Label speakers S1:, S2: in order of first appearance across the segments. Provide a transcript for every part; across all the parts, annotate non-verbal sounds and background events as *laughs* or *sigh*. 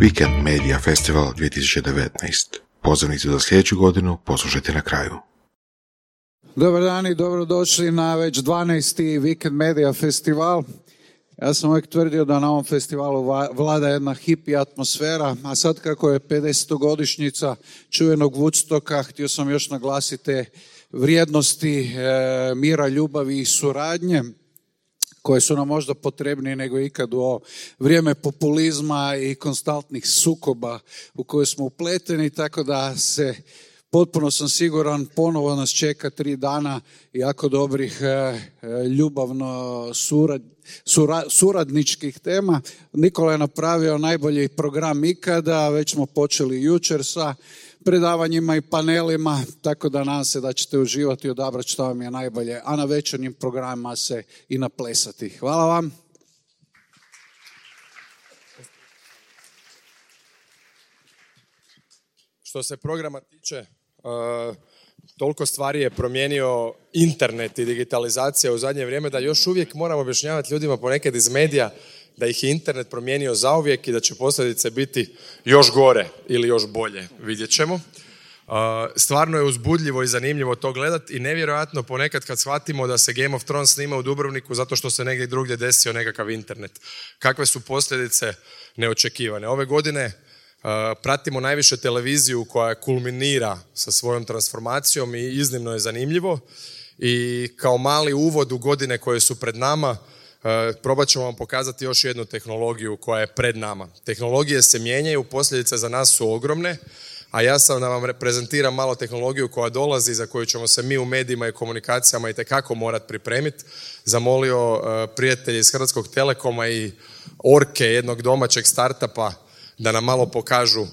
S1: Weekend Media Festival 2019. Pozivnicu za sljedeću godinu poslušajte na kraju.
S2: Dobar dan i dobrodošli na već 12. Weekend Media Festival. Ja sam uvijek tvrdio da na ovom festivalu vlada jedna hippie atmosfera, a sad kako je 50. godišnjica čuvenog Woodstocka, htio sam još naglasiti vrijednosti e, mira, ljubavi i suradnje koje su nam možda potrebnije nego ikad u ovo vrijeme populizma i konstantnih sukoba u koje smo upleteni, tako da se potpuno sam siguran, ponovo nas čeka tri dana jako dobrih e, e, ljubavno suradničkih tema. Nikola je napravio najbolji program ikada, već smo počeli jučer sa predavanjima i panelima, tako da nadam se da ćete uživati i odabrati što vam je najbolje, a na večernjim programima se i naplesati. Hvala vam.
S3: Što se programa tiče, uh, toliko stvari je promijenio internet i digitalizacija u zadnje vrijeme da još uvijek moramo objašnjavati ljudima ponekad iz medija da ih je internet promijenio zauvijek i da će posljedice biti još gore ili još bolje, vidjet ćemo. Stvarno je uzbudljivo i zanimljivo to gledati i nevjerojatno ponekad kad shvatimo da se Game of Thrones snima u Dubrovniku zato što se negdje drugdje desio nekakav internet. Kakve su posljedice neočekivane. Ove godine pratimo najviše televiziju koja kulminira sa svojom transformacijom i iznimno je zanimljivo. I kao mali uvod u godine koje su pred nama, probat ćemo vam pokazati još jednu tehnologiju koja je pred nama. Tehnologije se mijenjaju, posljedice za nas su ogromne, a ja sam da vam prezentiram malo tehnologiju koja dolazi, za koju ćemo se mi u medijima i komunikacijama i tekako morat pripremiti. Zamolio e, prijatelje iz Hrvatskog telekoma i orke jednog domaćeg startupa da nam malo pokažu e,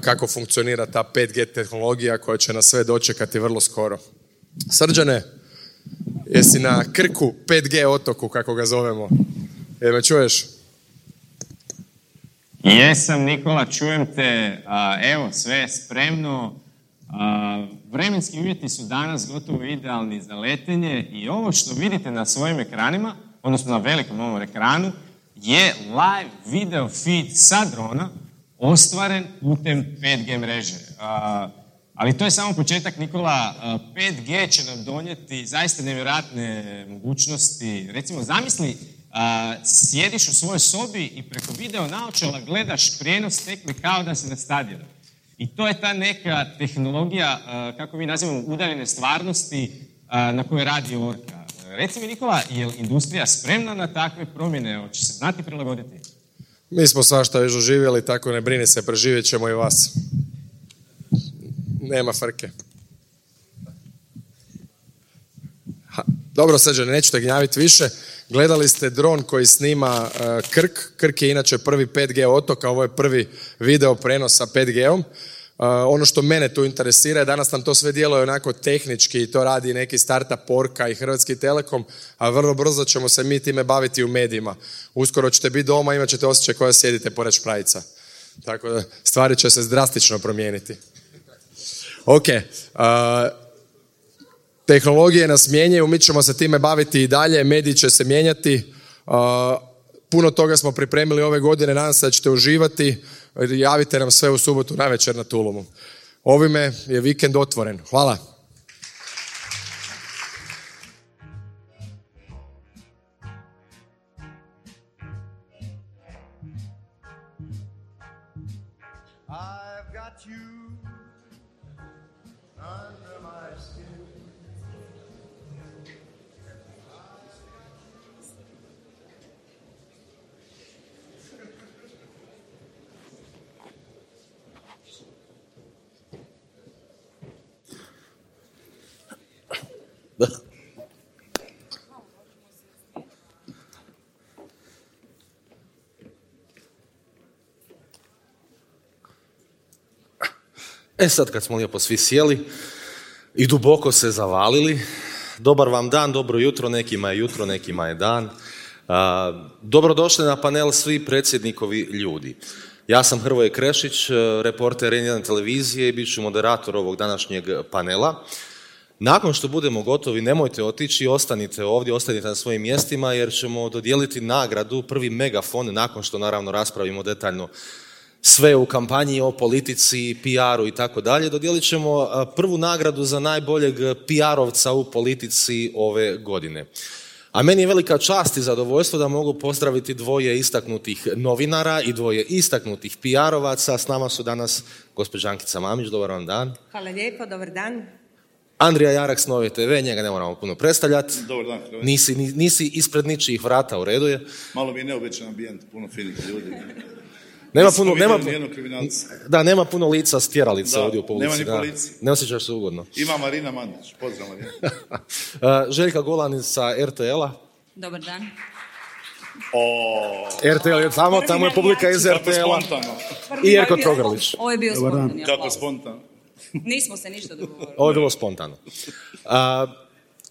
S3: kako funkcionira ta 5G tehnologija koja će nas sve dočekati vrlo skoro. Srđane, Jesi na Krku 5G otoku, kako ga zovemo? Jel me čuješ?
S4: Jesam, Nikola, čujem te. Evo, sve je spremno. Vremenski uvjeti su danas gotovo idealni za letenje i ovo što vidite na svojim ekranima, odnosno na velikom ovom ekranu, je live video feed sa drona ostvaren putem 5G mreže. Ali to je samo početak, Nikola. 5G će nam donijeti zaista nevjerojatne mogućnosti. Recimo, zamisli, sjediš u svojoj sobi i preko video naočala gledaš prijenos tekme kao da si na stadionu. I to je ta neka tehnologija, kako mi nazivamo, udaljene stvarnosti na kojoj radi Orka. Reci mi, Nikola, je li industrija spremna na takve promjene? Hoće se znati prilagoditi?
S3: Mi smo svašta već oživjeli, tako ne brini se, preživjet ćemo i vas. Nema frke. Ha, dobro, Srđane, nećete gnjaviti više. Gledali ste dron koji snima e, Krk. Krk je inače prvi 5G otok, a ovo je prvi video prenos sa 5G-om. E, ono što mene tu interesira je danas nam to sve djeluje onako tehnički i to radi neki startup Porka i Hrvatski Telekom, a vrlo brzo ćemo se mi time baviti u medijima. Uskoro ćete biti doma, imat ćete osjećaj koja sjedite pored šprajica. Tako da stvari će se drastično promijeniti. Ok, uh, tehnologije nas mijenjaju, mi ćemo se time baviti i dalje, mediji će se mijenjati. Uh, puno toga smo pripremili ove godine, nadam se da ćete uživati. Javite nam sve u subotu na večer na Tulumu. Ovime je vikend otvoren. Hvala. *laughs*
S5: E sad kad smo lijepo svi sjeli i duboko se zavalili, dobar vam dan, dobro jutro, nekima je jutro, nekima je dan. Dobrodošli na panel svi predsjednikovi ljudi. Ja sam Hrvoje Krešić, reporter N1 televizije i bit ću moderator ovog današnjeg panela. Nakon što budemo gotovi, nemojte otići, ostanite ovdje, ostanite na svojim mjestima jer ćemo dodijeliti nagradu, prvi megafon, nakon što naravno raspravimo detaljno sve u kampanji o politici, PR-u i tako dalje, dodijelit ćemo prvu nagradu za najboljeg PR-ovca u politici ove godine. A meni je velika čast i zadovoljstvo da mogu pozdraviti dvoje istaknutih novinara i dvoje istaknutih PR-ovaca. S nama su danas gospođa Ankica Mamić, dobar vam dan.
S6: Hvala lijepo, dobar dan.
S5: Andrija Jarak s Nove TV, njega ne moramo puno predstavljati.
S7: Dobar dan.
S5: Nisi, nisi ispred ničijih vrata, u redu je.
S7: Malo mi je neobičan ambijent, puno finih ljudi.
S5: Nema puno, nema, da, nema puno lica s tjeralice
S7: Da,
S5: ovdje u policiji.
S7: nema ni
S5: da. Ne osjećaš se ugodno.
S7: Ima Marina Mandić, pozdrav Marina.
S5: Uh, *laughs* Željka Golanin sa RTL-a.
S8: Dobar dan.
S7: O,
S5: RTL je tamo, tamo je publika iz RTL-a. I Jerko Trogrlić.
S8: Ovo je bio spontani
S7: Kako
S8: aplauz. *laughs* Nismo se ništa dogovorili.
S5: Ovo je bilo spontano. A,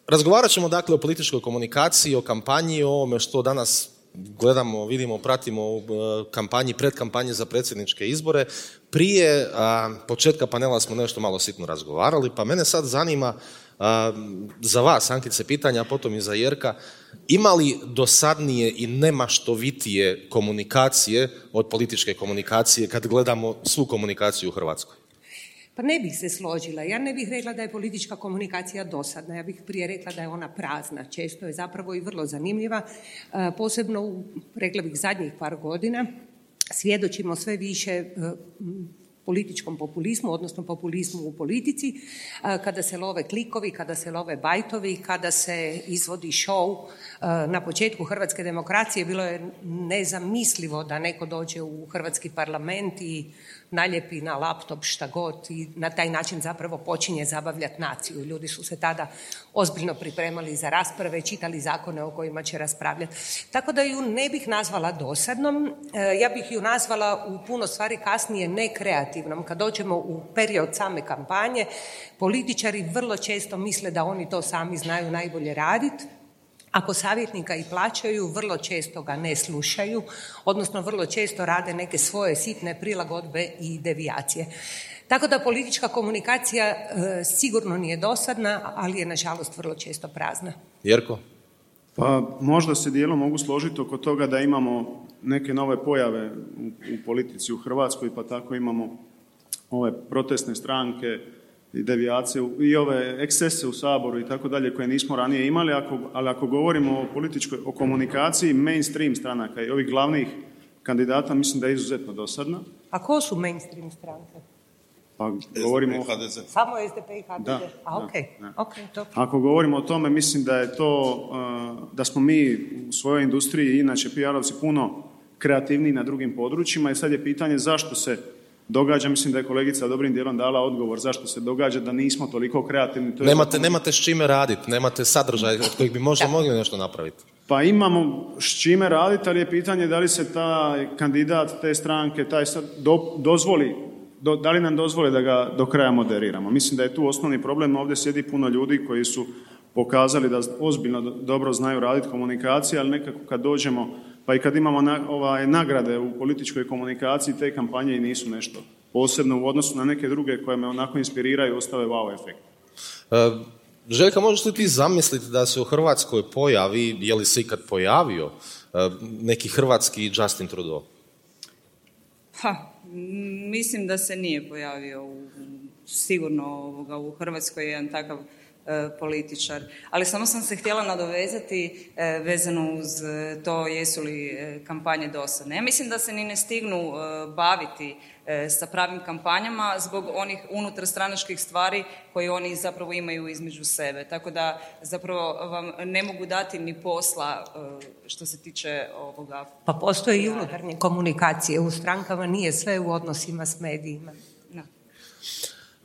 S5: razgovarat ćemo dakle o političkoj komunikaciji, o kampanji, o ovome što danas gledamo, vidimo, pratimo u e, kampanji, pred kampanji za predsjedničke izbore. Prije a, početka panela smo nešto malo sitno razgovarali, pa mene sad zanima a, za vas, Ankice, pitanja, a potom i za Jerka, ima li dosadnije i nemaštovitije komunikacije od političke komunikacije kad gledamo svu komunikaciju u Hrvatskoj?
S6: Pa ne bih se složila. Ja ne bih rekla da je politička komunikacija dosadna. Ja bih prije rekla da je ona prazna. Često je zapravo i vrlo zanimljiva. E, Posebno u, rekla bih, zadnjih par godina svjedočimo sve više e, političkom populizmu, odnosno populizmu u politici, e, kada se love klikovi, kada se love bajtovi, kada se izvodi show. Na početku hrvatske demokracije bilo je nezamislivo da neko dođe u hrvatski parlament i naljepi na laptop šta god i na taj način zapravo počinje zabavljati naciju. Ljudi su se tada ozbiljno pripremali za rasprave, čitali zakone o kojima će raspravljati. Tako da ju ne bih nazvala dosadnom, e, ja bih ju nazvala u puno stvari kasnije nekreativnom. Kad dođemo u period same kampanje, političari vrlo često misle da oni to sami znaju najbolje raditi, ako savjetnika i plaćaju, vrlo često ga ne slušaju, odnosno vrlo često rade neke svoje sitne prilagodbe i devijacije. Tako da politička komunikacija e, sigurno nije dosadna, ali je nažalost vrlo često prazna.
S5: Jerko?
S9: Pa možda se dijelom mogu složiti oko toga da imamo neke nove pojave u, u politici u Hrvatskoj, pa tako imamo ove protestne stranke i devijacije i ove ekscese u Saboru i tako dalje koje nismo ranije imali, ako, ali ako govorimo o političkoj, o komunikaciji mainstream stranaka i ovih glavnih kandidata, mislim da je izuzetno dosadna.
S6: A ko su mainstream stranke?
S9: Pa govorimo o
S7: HDZ.
S6: Samo SDP i HDZ?
S9: Da,
S6: A
S9: da,
S6: ok,
S9: da.
S6: ok, dobro.
S9: Ako govorimo o tome, mislim da je to, uh, da smo mi u svojoj industriji, inače PR-ovci, puno kreativniji na drugim područjima i sad je pitanje zašto se događa, mislim da je kolegica dobrim dijelom dala odgovor zašto se događa da nismo toliko kreativni. To je
S5: Nemate,
S9: zapravo-
S5: nemate s čime raditi, nemate sadržaj od kojeg bi možda mogli nešto napraviti.
S9: Pa imamo s čime raditi, ali je pitanje da li se taj kandidat te stranke, taj sad do- dozvoli, do- da li nam dozvole da ga do kraja moderiramo. Mislim da je tu osnovni problem, ovdje sjedi puno ljudi koji su pokazali da ozbiljno do- dobro znaju raditi komunikacije, ali nekako kad dođemo, pa i kad imamo na, ovaj, nagrade u političkoj komunikaciji, te kampanje i nisu nešto posebno u odnosu na neke druge koje me onako inspiriraju i ostave wow efekt.
S5: E, Željka, možeš li ti zamisliti da se u Hrvatskoj pojavi, je li se ikad pojavio, e, neki hrvatski Justin Trudeau?
S8: Ha, mislim da se nije pojavio u, sigurno ovoga, u Hrvatskoj jedan takav političar. Ali samo sam se htjela nadovezati e, vezano uz e, to jesu li e, kampanje dosadne. Ja mislim da se ni ne stignu e, baviti e, sa pravim kampanjama zbog onih unutarstranačkih stvari koje oni zapravo imaju između sebe. Tako da zapravo vam ne mogu dati ni posla e, što se tiče ovoga
S6: Pa postoje i unutarnje komunikacije u strankama, nije sve u odnosima s medijima.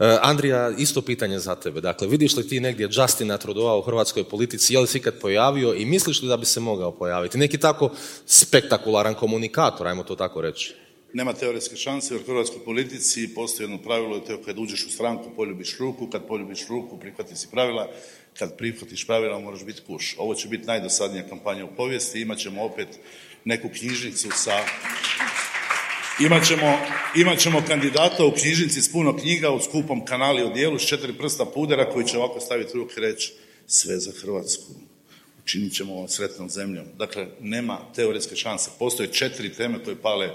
S5: E, Andrija, isto pitanje za tebe. Dakle, vidiš li ti negdje Justina Trudeau u hrvatskoj politici, je li se ikad pojavio i misliš li da bi se mogao pojaviti? Neki tako spektakularan komunikator, ajmo to tako reći.
S7: Nema teoretske šanse jer u hrvatskoj politici postoji jedno pravilo, to je kad uđeš u stranku poljubiš ruku, kad poljubiš ruku prihvati si pravila, kad prihvatiš pravila moraš biti kuš. Ovo će biti najdosadnija kampanja u povijesti, imat ćemo opet neku knjižnicu sa... Imat ćemo, kandidata u knjižnici s puno knjiga u skupom kanali u dijelu s četiri prsta pudera koji će ovako staviti ruke i reći sve za Hrvatsku učinit ćemo ovo sretnom zemljom. Dakle, nema teoretske šanse. Postoje četiri teme koje pale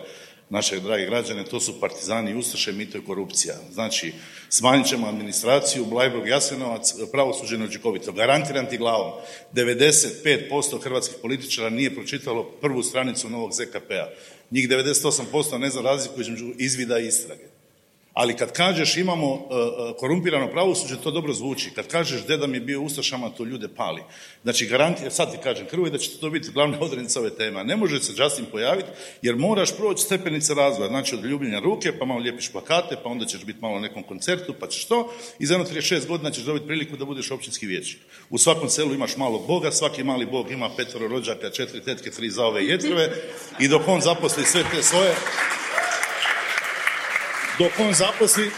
S7: naše drage građane, to su partizani i ustaše, mito i korupcija. Znači, smanjit ćemo administraciju, Blajbrog, Jasenovac, pravosuđe neučinkovito. Garantiram ti glavom, 95% hrvatskih političara nije pročitalo prvu stranicu novog ZKP-a. Njih 98% ne zna razliku između izvida i istrage. Ali kad kažeš imamo uh, uh, korumpirano pravosuđe, to dobro zvuči. Kad kažeš deda mi je bio ustašama, to ljude pali. Znači, garantija, sad ti kažem, krvo da će to biti glavna *laughs* odrednica ove teme. Ne može se Justin pojaviti, jer moraš proći stepenice razvoja. Znači, od ljubljenja ruke, pa malo lijepiš plakate, pa onda ćeš biti malo na nekom koncertu, pa ćeš to. I za jedno 36 godina ćeš dobiti priliku da budeš općinski vijećnik. U svakom selu imaš malog boga, svaki mali bog ima petoro rođaka, četiri tetke, tri zaove i jetrve. I dok on zaposli sve te svoje, dok on zaposli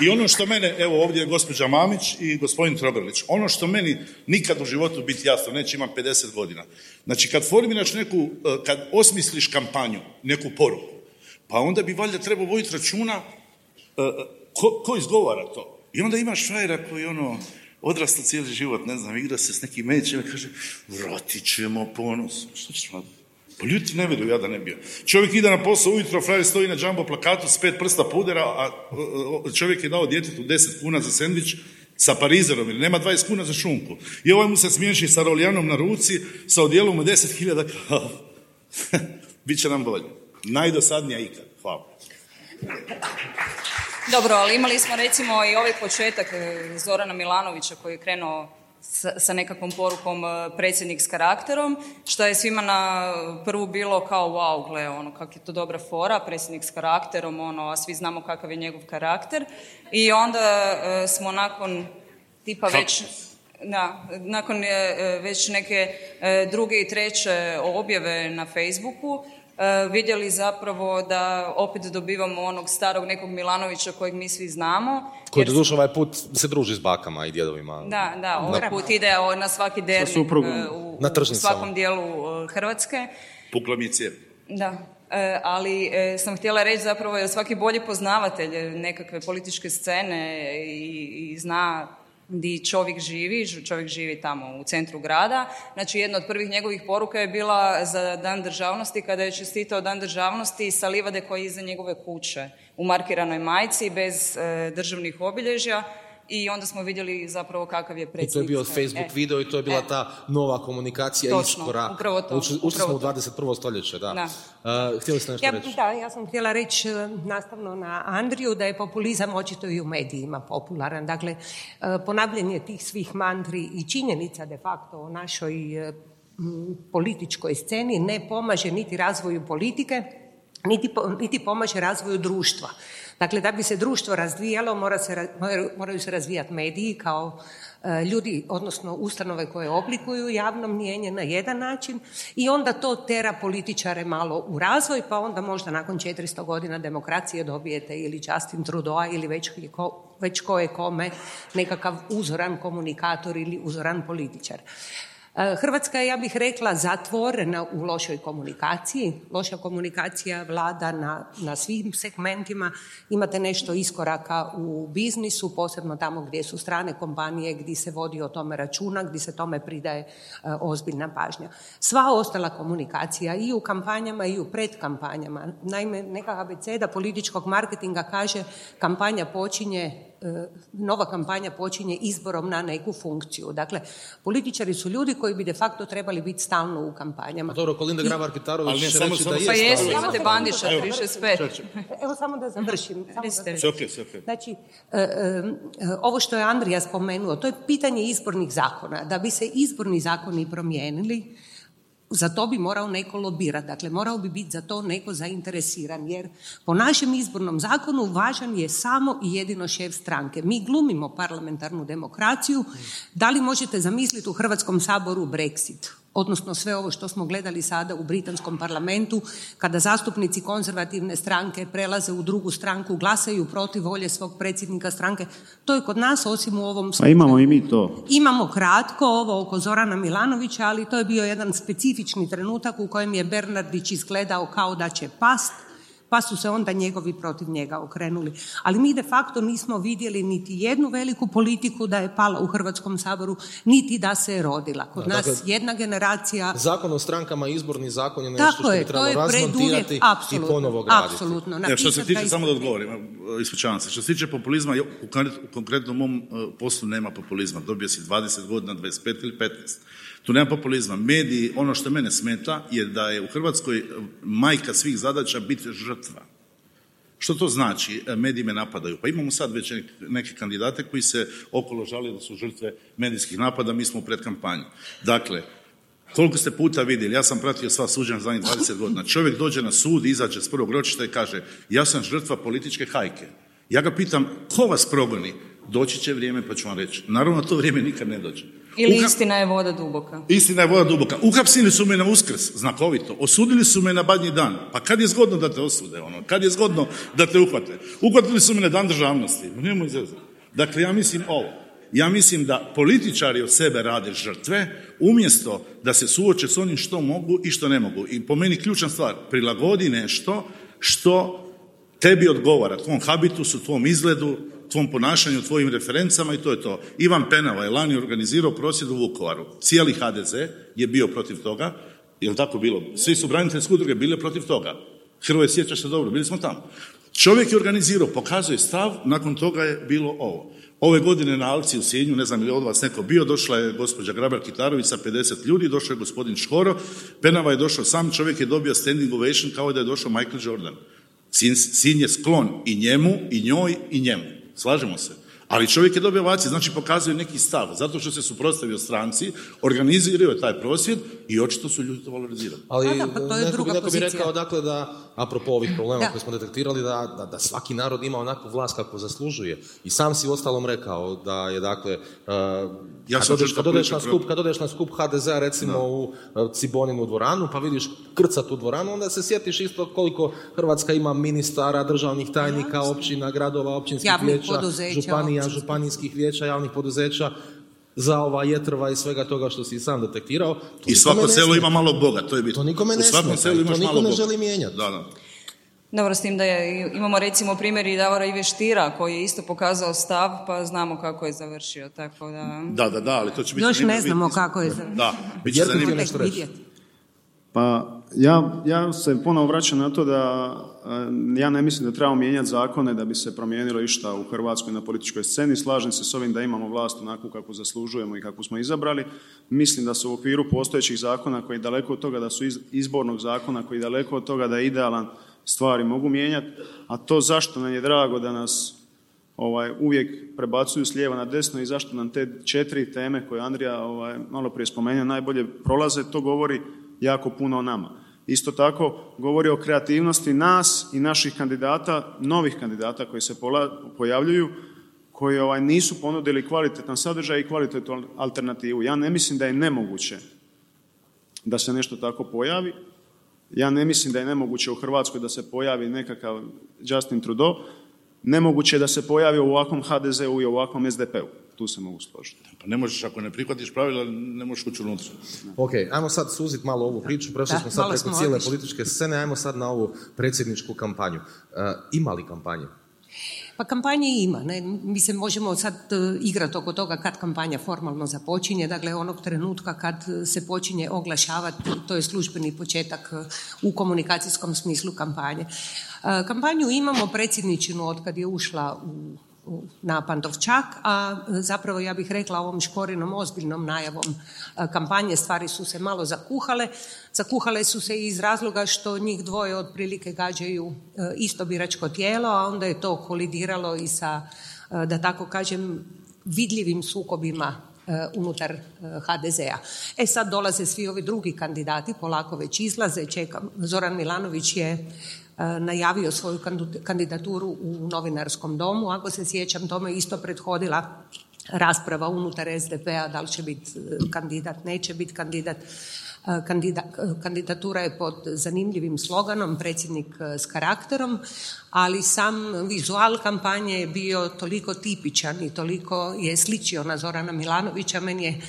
S7: i ono što mene, evo ovdje je gospođa Mamić i gospodin Trogrlić, ono što meni nikad u životu biti jasno, neće imam 50 godina. Znači kad formiraš neku, eh, kad osmisliš kampanju, neku poruku, pa onda bi valjda trebao voditi računa eh, ko, ko izgovara to. I onda imaš šajera koji ono, odrasta cijeli život, ne znam, igra se s nekim mećem i kaže, vratit ćemo ponos. Što raditi? Pa ljudi ne vedu, ja da ne bio. Čovjek ide na posao ujutro, frajer stoji na džambo plakatu s pet prsta pudera, a čovjek je dao djetetu 10 kuna za sendvič sa parizerom, jer nema 20 kuna za šunku. I ovaj mu se smiješi sa roljanom na ruci, sa odjelom u 10.000 kao... *laughs* Biće nam bolje. Najdosadnija ikad. Hvala.
S8: Dobro, ali imali smo recimo i ovaj početak e, Zorana Milanovića koji je krenuo sa, nekakvom porukom e, predsjednik s karakterom, što je svima na prvu bilo kao wow, gle, ono, kak je to dobra fora, predsjednik s karakterom, ono, a svi znamo kakav je njegov karakter. I onda e, smo nakon tipa već da, nakon e, već neke druge i treće objave na Facebooku, E, vidjeli zapravo da opet dobivamo onog starog nekog Milanovića kojeg mi svi znamo.
S5: Koji doduše ovaj put se druži s bakama i djedovima.
S8: Da, da, ovaj put ide na svaki dernik e, u,
S5: na
S8: u svakom dijelu e, Hrvatske.
S7: Pukla mi
S8: Da, ali sam htjela reći zapravo je svaki bolji poznavatelj nekakve političke scene i, i zna di čovjek živi, čovjek živi tamo u centru grada. Znači jedna od prvih njegovih poruka je bila za dan državnosti kada je čestitao dan državnosti sa livade koja je iza njegove kuće u markiranoj majci bez e, državnih obilježja i onda smo vidjeli zapravo kakav je predsjednik.
S5: I to je bio Facebook e, video i to je bila e, ta nova komunikacija
S8: točno,
S5: iskora.
S8: upravo to.
S5: Ušli smo u 21. stoljeće, da.
S8: da.
S5: Uh, htjeli ste nešto
S6: ja,
S5: reći?
S6: Da, ja sam htjela reći e, nastavno na Andriju da je populizam očito i u medijima popularan. Dakle, ponavljanje tih svih mantri i činjenica de facto o našoj političkoj sceni ne pomaže niti razvoju politike, niti, niti pomaže razvoju društva. Dakle, da bi se društvo razvijalo, mora se, moraju se razvijati mediji kao e, ljudi, odnosno ustanove koje oblikuju javno mnijenje na jedan način i onda to tera političare malo u razvoj, pa onda možda nakon 400 godina demokracije dobijete ili Justin Trudeau ili već ko, već ko je kome nekakav uzoran komunikator ili uzoran političar. E, Hrvatska je, ja bih rekla, zatvorena u lošoj komunikaciji. Loša komunikacija vlada na, na svim segmentima. Imate nešto iskoraka u biznisu, posebno tamo gdje su strane kompanije, gdje se vodi o tome računa, gdje se tome pridaje e, ozbiljna pažnja. Sva ostala komunikacija i u kampanjama i u predkampanjama. Naime, neka abeceda političkog marketinga kaže kampanja počinje nova kampanja počinje izborom na neku funkciju. Dakle, političari su ljudi koji bi de facto trebali biti stalno u kampanjama.
S5: A dobro, Kolinda Grabar Kitarović će reći
S8: da je Pa jesu, imate Bandiša 365.
S6: Evo samo da završim.
S7: Samo da
S6: Znači, e, e, ovo što je Andrija spomenuo, to je pitanje izbornih zakona. Da bi se izborni zakoni promijenili, za to bi morao neko lobirati. Dakle, morao bi biti za to neko zainteresiran, jer po našem izbornom zakonu važan je samo i jedino šef stranke. Mi glumimo parlamentarnu demokraciju. Da li možete zamisliti u Hrvatskom saboru Brexit? Odnosno sve ovo što smo gledali sada u britanskom parlamentu, kada zastupnici konzervativne stranke prelaze u drugu stranku, glasaju protiv volje svog predsjednika stranke. To je kod nas, osim u ovom
S9: slučaju. imamo i mi to.
S6: Imamo kratko ovo oko Zorana Milanovića, ali to je bio jedan specifični trenutak u kojem je Bernardić izgledao kao da će past, pa su se onda njegovi protiv njega okrenuli. Ali mi de facto nismo vidjeli niti jednu veliku politiku da je pala u Hrvatskom saboru, niti da se je rodila. Kod nas
S5: dakle,
S6: jedna generacija...
S5: Zakon o strankama, izborni zakon je nešto
S6: Tako
S5: što bi
S6: je, to
S5: trebalo
S6: je preduvjet,
S5: razmontirati i
S6: apsolutno,
S5: ponovo graditi.
S6: apsolutno.
S7: Ja, što se tiče, samo da odgovorim, ispričavam se, što se tiče populizma, jo, u konkret- u konkretnom mom e, poslu nema populizma, dobio si 20 godina, 25 ili 15. Tu nema populizma. Mediji, ono što mene smeta je da je u Hrvatskoj majka svih zadaća biti žrtva. Što to znači? E, Mediji me napadaju. Pa imamo sad već nek- neke kandidate koji se okolo žali da su žrtve medijskih napada, mi smo u predkampanji. Dakle, koliko ste puta vidjeli, ja sam pratio sva suđenja zadnjih 20 godina. Čovjek dođe na sud, izađe s prvog ročišta i kaže, ja sam žrtva političke hajke. Ja ga pitam, ko vas progoni? Doći će vrijeme pa ću vam reći. Naravno, to vrijeme nikad ne dođe.
S8: Ili
S7: Uha-
S8: istina je voda duboka.
S7: Istina je voda duboka. Uhapsili su me na uskrs, znakovito. Osudili su me na badnji dan. Pa kad je zgodno da te osude, ono? Kad je zgodno da te uhvate? Uhvatili su me na dan državnosti. Nemoj zezati. Dakle, ja mislim ovo. Ja mislim da političari od sebe rade žrtve, umjesto da se suoče s onim što mogu i što ne mogu. I po meni ključna stvar, prilagodi nešto što tebi odgovara, tvom habitusu, tvom izgledu, tvom ponašanju, tvojim referencama i to je to. Ivan Penava je lani organizirao prosvjed u Vukovaru. Cijeli HDZ je bio protiv toga, je li tako bilo? Svi su braniteljske udruge bile protiv toga. Hrvoje, sjećaš se dobro, bili smo tamo. Čovjek je organizirao, pokazuje stav, nakon toga je bilo ovo. Ove godine na Alci u Sinju, ne znam je od vas neko bio, došla je gospođa Grabar Kitarović sa 50 ljudi, došao je gospodin Škoro, Penava je došao sam, čovjek je dobio standing ovation kao da je došao Michael Jordan. Sin, sin je sklon i njemu, i njoj, i njemu. Slažemo se. Ali čovjek je dobio ovacije, znači pokazuje neki stav. Zato što se suprotstavio stranci, organizirao je taj prosvjed i očito su ljudi to valorizirali.
S5: Ali
S6: Da, da, pa to je
S5: neko, bi,
S6: druga
S5: neko bi
S6: pozicija.
S5: rekao dakle da, apropo ovih problema
S6: Da.
S5: koje smo detektirali, da, da, da svaki narod ima onakvu vlast kako zaslužuje. I sam si uostalom rekao da je dakle, uh,
S7: Ja
S5: kad, odeš, kad, odeš na skup, kad odeš na skup HDZ-a recimo u uh, Ciboninu dvoranu, pa vidiš krcat u dvoranu, onda se sjetiš isto koliko Hrvatska ima ministara, državnih tajnika, općina, gradova, općinskih
S6: Javnih
S5: vijeća,
S6: poduzeća,
S5: županija,
S6: općinskih.
S5: županijskih vijeća, javnih poduzeća, za ova jetrva i svega toga što si i sam detektirao. To
S7: I svako selo ima malog boga, to je bitno.
S5: To nikome ne smeta to niko ne želi mijenjati.
S7: Da, da.
S8: Dobro, s tim da je, imamo recimo primjer i Davora Ive Štira koji je isto pokazao stav pa znamo kako je završio, tako da...
S7: Da, da, da, ali to će biti
S6: Još ne znamo
S7: vidjeti.
S6: kako je završio.
S7: Da, bit će zanimljivo.
S5: nešto reći?
S9: Pa ja, ja se ponovo vraćam na to da e, ja ne mislim da trebamo mijenjati zakone da bi se promijenilo išta u Hrvatskoj na političkoj sceni. Slažem se s ovim da imamo vlast onakvu kakvu zaslužujemo i kakvu smo izabrali. Mislim da su u okviru postojećih zakona koji daleko od toga da su iz- izbornog zakona koji daleko od toga da je idealan stvari mogu mijenjati, a to zašto nam je drago da nas ovaj, uvijek prebacuju s lijeva na desno i zašto nam te četiri teme koje je Andrija ovaj, malo prije spomenuo najbolje prolaze, to govori jako puno o nama. Isto tako govori o kreativnosti nas i naših kandidata, novih kandidata koji se pojavljuju, koji ovaj, nisu ponudili kvalitetan sadržaj i kvalitetnu alternativu. Ja ne mislim da je nemoguće da se nešto tako pojavi. Ja ne mislim da je nemoguće u Hrvatskoj da se pojavi nekakav Justin Trudeau. Nemoguće je da se pojavi u ovakvom HDZ-u i u ovakvom SDP-u. Tu se mogu složiti.
S7: Pa ne možeš, ako ne prihvatiš pravila, ne možeš ući unutra.
S5: Ok, ajmo sad suziti malo ovu priču, prešli
S6: Da,
S5: smo sad preko cijele političke scene, ajmo sad na ovu predsjedničku kampanju. E, ima li kampanje?
S6: Pa kampanje ima, ne? mi se možemo sad e, igrati oko toga kad kampanja formalno započinje, dakle onog trenutka kad se počinje oglašavati, to je službeni početak e, u komunikacijskom smislu kampanje. E, Kampanju imamo predsjedničinu od kad je ušla u u- na Pantovčak, a e, zapravo ja bih rekla ovom škorinom ozbiljnom najavom e, kampanje stvari su se malo zakuhale. Zakuhale su se iz razloga što njih dvoje otprilike gađaju e, isto biračko tijelo, a onda je to kolidiralo i sa, da tako kažem, vidljivim sukobima unutar HDZ-a. E sad dolaze svi ovi drugi kandidati, polako već izlaze, čeka, Zoran Milanović je najavio svoju kandidaturu u novinarskom domu. Ako se sjećam, tome isto prethodila rasprava unutar SDP-a, da li će biti e, kandidat, neće biti kandidat. E, kandida- e, kandidatura je pod zanimljivim sloganom predsjednik s karakterom, ali sam vizual kampanje je bio toliko tipičan i toliko je sličio na Zorana Milanovića. Meni je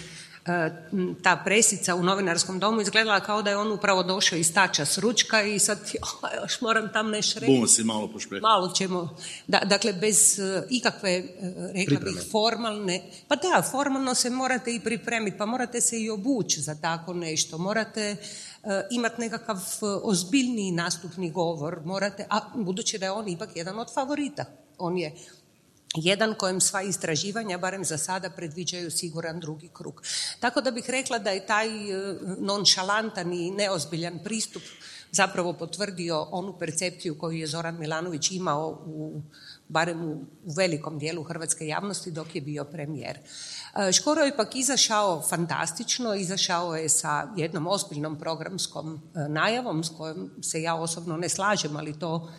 S6: ta presica u novinarskom domu izgledala kao da je on upravo došao iz tača s ručka i sad *laughs* još moram tam nešto reći.
S7: Bumo si malo
S6: Malo ćemo, da, dakle bez uh, ikakve, uh, rekla bih, formalne, pa da, formalno se morate i pripremiti, pa morate se i obući za tako nešto, morate uh, imati nekakav ozbiljniji nastupni govor, morate, a budući da je on ipak jedan od favorita, on je jedan kojem sva istraživanja, barem za sada, predviđaju siguran drugi krug. Tako da bih rekla da je taj e, nonšalantan i neozbiljan pristup zapravo potvrdio onu percepciju koju je Zoran Milanović imao u barem u, velikom dijelu hrvatske javnosti dok je bio premijer. E, Škoro je ipak izašao fantastično, izašao je sa jednom ozbiljnom programskom e, najavom s kojom se ja osobno ne slažem, ali to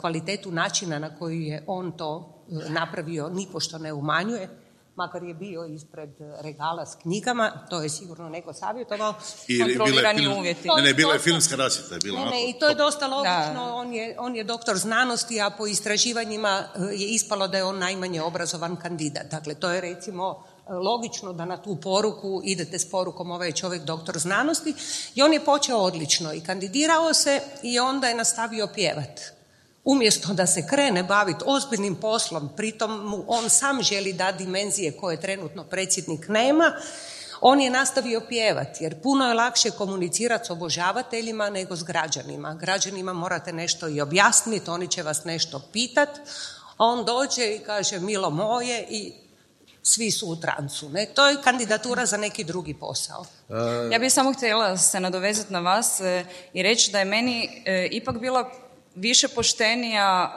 S6: kvalitetu načina na koji je on to napravio nipošto ne umanjuje, makar je bio ispred regala s knjigama, to je sigurno neko savjetovao.
S7: I kontrolirani uvjeti. Ne, ne, bila je filmska rasvjeta. Je bila
S6: ne, ne, i to je dosta logično, on je, on je doktor znanosti, a po istraživanjima eh, je ispalo da je on najmanje obrazovan kandidat. Dakle, to je recimo eh, logično da na tu poruku idete s porukom ovaj čovjek doktor znanosti i on je počeo odlično i kandidirao se i onda je nastavio pjevat umjesto da se krene baviti ozbiljnim poslom, pritom mu on sam želi da dimenzije koje trenutno predsjednik nema, on je nastavio pjevati, jer puno je lakše komunicirati s obožavateljima nego s građanima. Građanima morate nešto i objasniti, oni će vas nešto pitati, a on dođe i kaže milo moje i svi su u trancu. Ne? To je kandidatura za neki drugi posao.
S8: Ja bih samo htjela se nadovezati na vas e, i reći da je meni e, ipak bila više poštenija,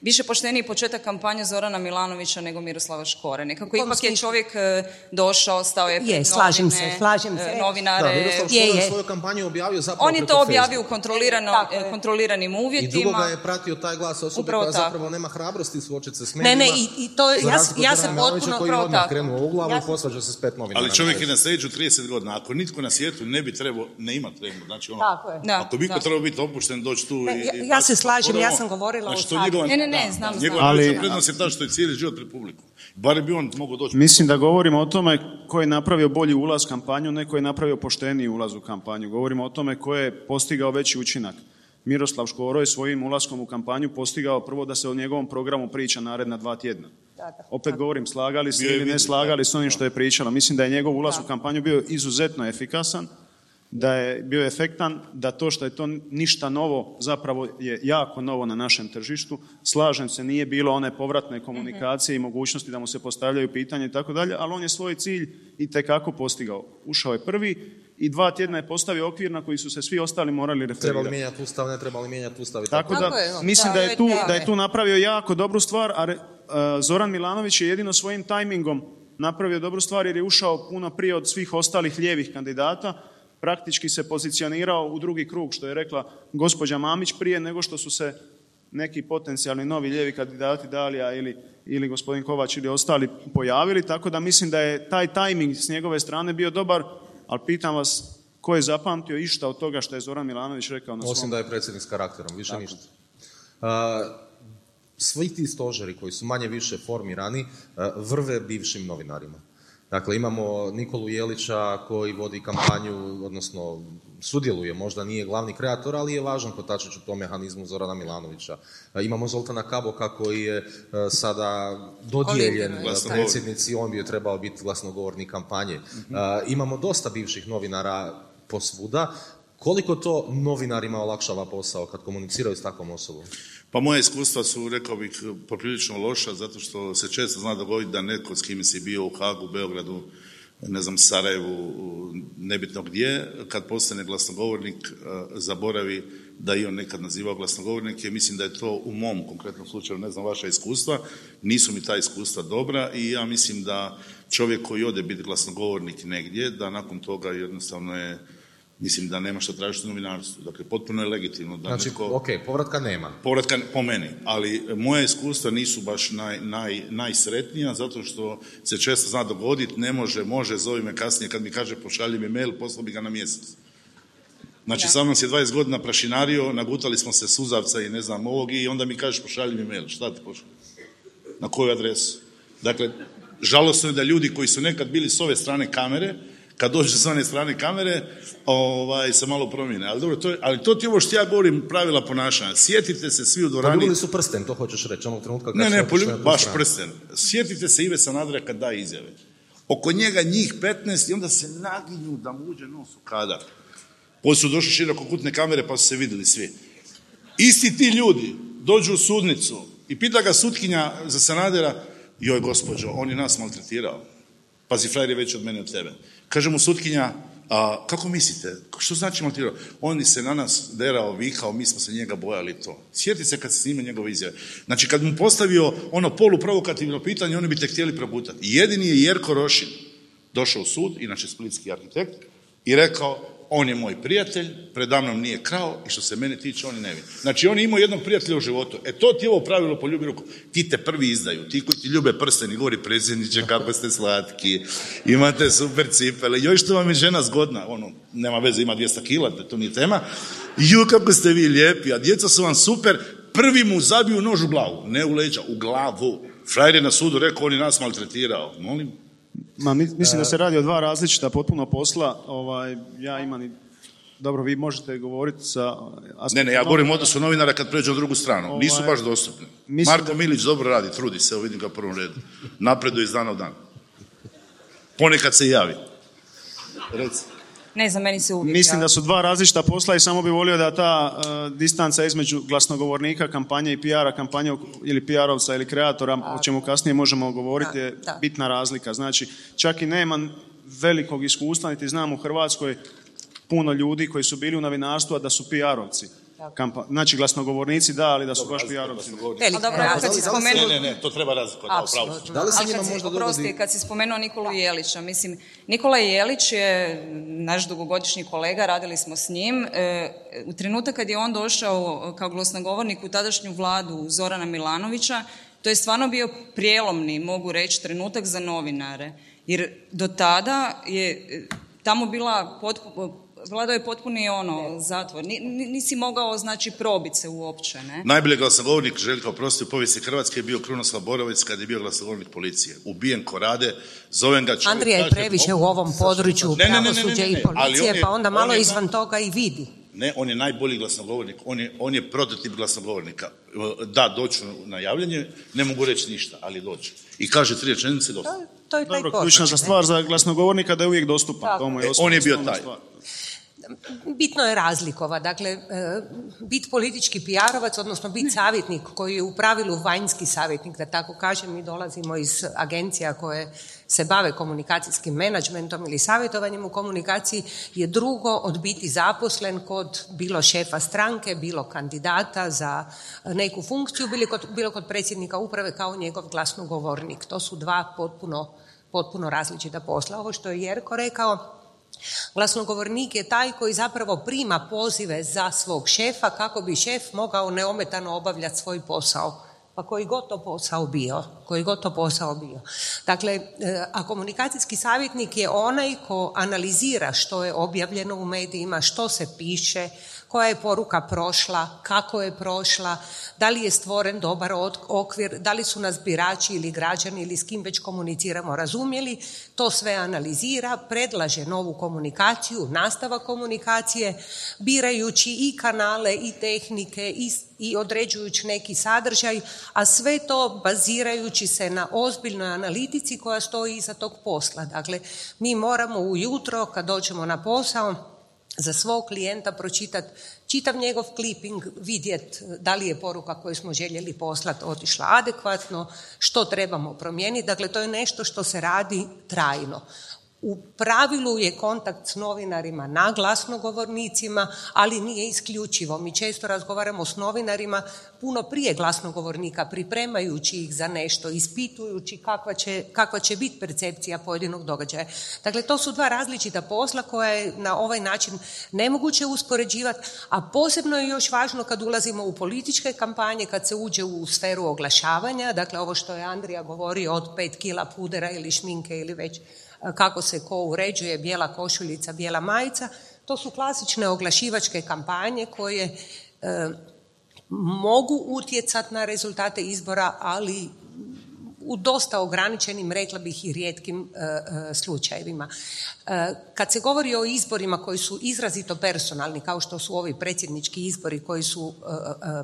S8: više pošteniji početak kampanje Zorana Milanovića nego Miroslava Škore. Nekako ipak je čovjek e, došao, stao je
S6: je, slažem se, slažem se.
S8: novinare.
S5: Da, Miroslav Škore je, svoju kampanju objavio zapravo
S8: On je to objavio u kontrolirano, kontroliranim uvjetima.
S5: I dugo ga je pratio taj glas osobe Upravo koja tako. zapravo nema hrabrosti suočiti se s
S6: medijima. Ne, ne, i, i to, ja, ja sam potpuno...
S5: Koji odmah krenuo u glavu ja i posvađa se s pet novinara.
S7: Ali čovjek je na sreću 30 godina. Ako nitko na svijetu ne bi trebao ne ima tremu. Znači ono, tako je. ako bi trebao biti opušten, doći tu
S6: i... Ja se slažem ja sam govorila znači, o
S8: njegova, Ne, ne, ne, znam, znam.
S7: Njegova ali, prednost je ta što je cijeli život republiku. Bar bi on mogao doći.
S9: Mislim da govorimo o tome ko je napravio bolji ulaz u kampanju, ne ko je napravio pošteniji ulaz u kampanju. Govorimo o tome ko je postigao veći učinak. Miroslav Škoro je svojim ulaskom u kampanju postigao prvo da se o njegovom programu priča naredna dva tjedna. Opet govorim, slagali se ili ne slagali s onim što je pričala. Mislim da je njegov ulaz u kampanju bio izuzetno efikasan da je bio efektan, da to što je to ništa novo zapravo je jako novo na našem tržištu. Slažem se, nije bilo one povratne komunikacije i mogućnosti da mu se postavljaju pitanja i tako dalje, ali on je svoj cilj i tekako postigao. Ušao je prvi i dva tjedna je postavio okvir na koji su se svi ostali morali referirati.
S5: Trebali mijenjati ustav, ne trebali mijenjati ustav i
S9: tako. da, mislim da je, tu, da je tu napravio jako dobru stvar, a Zoran Milanović je jedino svojim tajmingom napravio dobru stvar jer je ušao puno prije od svih ostalih lijevih kandidata, praktički se pozicionirao u drugi krug, što je rekla gospođa Mamić prije nego što su se neki potencijalni novi lijevi kandidati Dalija ili, ili gospodin Kovač ili ostali pojavili, tako da mislim da je taj tajming s njegove strane bio dobar, ali pitam vas ko je zapamtio išta od toga što je Zoran Milanović rekao na
S5: svom... Osim da je predsjednik s karakterom, više ništa. Uh, svi ti stožeri koji su manje više formirani vrve bivšim novinarima. Dakle, imamo Nikolu Jelića koji vodi kampanju, odnosno sudjeluje, možda nije glavni kreator, ali je važan kotačić u tom mehanizmu Zorana Milanovića. E, imamo Zoltana Kaboka koji je e, sada dodijeljen predsjednici, on bi je trebao biti glasnogovornik kampanje. E, imamo dosta bivših novinara posvuda. Koliko to novinarima olakšava posao kad komuniciraju s takvom osobom?
S7: Pa moje iskustva su, rekao bih, poprilično loša, zato što se često zna dogoditi da netko s kim si bio u Hagu, Beogradu, ne znam, Sarajevu, nebitno gdje, kad postane glasnogovornik, e, zaboravi da i on nekad nazivao glasnogovornike. Mislim da je to u mom konkretnom slučaju, ne znam, vaša iskustva. Nisu mi ta iskustva dobra i ja mislim da čovjek koji ode biti glasnogovornik negdje, da nakon toga jednostavno je Mislim da nema što tražiti u novinarstvu. Dakle, potpuno je legitimno. Da
S5: znači,
S7: netko...
S5: ok, povratka nema.
S7: Povratka po meni, ali moje iskustva nisu baš naj, naj, najsretnija, zato što se često zna dogoditi, ne može, može, zovi me kasnije, kad mi kaže pošalji mi mail, poslao bi ga na mjesec. Znači, sam nas je 20 godina prašinario, nagutali smo se suzavca i ne znam ovog i onda mi kažeš pošalji mi mail. Šta ti pošalji? Na koju adresu? Dakle, Žalosno je da ljudi koji su nekad bili s ove strane kamere, kad dođu s one strane kamere, ovaj, se malo promijene. Ali, dobro, to, je- ali to ti ovo što ja govorim, pravila ponašanja. Sjetite se svi u dvorani...
S5: Poljubili su prsten, to hoćeš reći, onog trenutka
S7: Ne, ne,
S5: otišli
S7: polju-
S5: na tu
S7: baš prsten. Sjetite se Ive Sanadra kad daje izjave. Oko njega njih 15 i onda se naginju da mu uđe nos u kadar. Poslije su došli širokokutne kamere pa su se vidjeli svi. Isti ti ljudi dođu u sudnicu i pita ga sutkinja za Sanadera, joj gospođo, on je nas maltretirao. Pazi, frajer je veći od mene od tebe. Kaže mu sutkinja, a kako mislite, što znači maltretirao? On se na nas derao, vikao, mi smo se njega bojali to. Sjeti se kad se snime njegove izjave. Znači, kad mu postavio ono poluprovokativno pitanje, oni bi te htjeli probutati. Jedini je Jerko Rošin došao u sud, inače splitski arhitekt, i rekao, on je moj prijatelj, predamnom nije krao i što se mene tiče, on je nevin. Znači, on je imao jednog prijatelja u životu. E to ti je ovo pravilo poljubi ruku. Ti te prvi izdaju, ti koji ti ljube prsten govori predsjedniče kako ste slatki, imate super cipele, joj što vam je žena zgodna, ono, nema veze, ima 200 kila, to nije tema. Ju, kako ste vi lijepi, a djeca su vam super, prvi mu zabiju nož u glavu, ne u leđa, u glavu. Frajer je na sudu rekao, on je nas maltretirao. Molim,
S9: Ma, mi- mislim da se radi o dva različita potpuno posla. Ovaj, ja imam i... Dobro, vi možete govoriti sa...
S7: Ne, ne, ja govorim o odnosu novinara kad pređu na drugu stranu. Nisu
S9: Ovaj,
S7: baš dostupni. Marko
S9: da-
S7: Milić dobro radi, trudi se, evo vidim ga u prvom redu. Napreduje iz dana u dan. Ponekad se javi. Reci.
S8: Ne znam, meni se uvijek
S9: Mislim da su dva različita posla i samo bi volio da ta uh, distanca između glasnogovornika kampanje i PR-a kampanje ili PR-ovca ili kreatora, o čemu kasnije možemo govoriti, je bitna razlika. Znači, čak i nema velikog iskustva, niti znam u Hrvatskoj puno ljudi koji su bili u novinarstvu, a da su PR-ovci. Kampa- znači, glasnogovornici da, ali da su baš PR-ovci. ne.
S6: Velika
S8: A dobro, kad si spomenuo...
S7: ne, ne, to treba razlikovati. da,
S5: li se
S8: Ali
S5: njima
S8: kad si,
S5: možda dogodi...
S8: kad si spomenuo Nikolu Jelića, mislim, Nikola Jelić je naš dugogodišnji kolega, radili smo s njim. E, u trenutak kad je on došao kao glasnogovornik u tadašnju vladu Zorana Milanovića, to je stvarno bio prijelomni, mogu reći, trenutak za novinare. Jer do tada je e, tamo bila potpu, Vladao je potpuni ono, zatvor. Ni- ni- nisi mogao, znači, probiti se uopće, ne?
S7: Najbolji glasnogovornik Željka Oprosti u povijesti Hrvatske je bio Krunoslav Borovec kad je bio glasnogovornik policije. Ubijen ko rade, zovem ga čovjek...
S6: Andrija je previše
S7: "O,
S6: u ovom području
S7: Ne, ne, ne, ne, ne,
S6: pravosuđa
S7: ne,
S6: i policije,
S7: on je-
S6: pa onda
S7: on
S6: malo
S7: je
S6: izvan
S7: na-
S6: toga i vidi.
S7: Ne, on je najbolji glasnogovornik, on je, on je prototip glasnogovornika. Da, doću na javljanje, ne mogu reći ništa, ali doću. I kaže tri rečenice dosta.
S6: To, to je taj
S9: Dobro, ključna za stvar za glasnogovornika da je uvijek dostupan.
S6: Tako
S9: To mu
S7: je.
S9: osnovna-
S7: On je bio taj.
S9: stvar.
S6: Bitno je razlikova, dakle, e, bit politički PR-ovac, odnosno bit savjetnik koji je u pravilu vanjski savjetnik, da tako kažem, mi dolazimo iz agencija koje se bave komunikacijskim menadžmentom ili savjetovanjem u komunikaciji, je drugo od biti zaposlen kod bilo šefa stranke, bilo kandidata za neku funkciju, bilo kod, bilo kod predsjednika uprave kao njegov glasnogovornik. To su dva potpuno, potpuno različita posla. Ovo što je Jerko rekao, Glasnogovornik je taj koji zapravo prima pozive za svog šefa kako bi šef mogao neometano obavljati svoj posao. Pa koji god to posao bio, koji god posao bio. Dakle, e, a komunikacijski savjetnik je onaj ko analizira što je objavljeno u medijima, što se piše, koja je poruka prošla, kako je prošla, da li je stvoren dobar okvir, da li su nas birači ili građani ili s kim već komuniciramo razumjeli, to sve analizira, predlaže novu komunikaciju, nastavak komunikacije, birajući i kanale i tehnike i, i određujući neki sadržaj, a sve to bazirajući se na ozbiljnoj analitici koja stoji iza tog posla. Dakle, mi moramo ujutro kad dođemo na posao za svog klijenta pročitati čitav njegov clipping, vidjet da li je poruka koju smo željeli poslati otišla adekvatno, što trebamo promijeniti. Dakle, to je nešto što se radi trajno. U pravilu je kontakt s novinarima na glasnogovornicima, ali nije isključivo. Mi često razgovaramo s novinarima puno prije glasnogovornika, pripremajući ih za nešto, ispitujući kakva će, kakva će biti percepcija pojedinog događaja. Dakle, to su dva različita posla koja je na ovaj način nemoguće uspoređivati, a posebno je još važno kad ulazimo u političke kampanje, kad se uđe u sferu oglašavanja, dakle ovo što je Andrija govorio od pet kila pudera ili šminke ili već kako se ko uređuje, bijela košuljica, bijela majica, to su klasične oglašivačke kampanje koje e, mogu utjecati na rezultate izbora, ali u dosta ograničenim, rekla bih i rijetkim slučajevima. Kad se govori o izborima koji su izrazito personalni, kao što su ovi predsjednički izbori koji su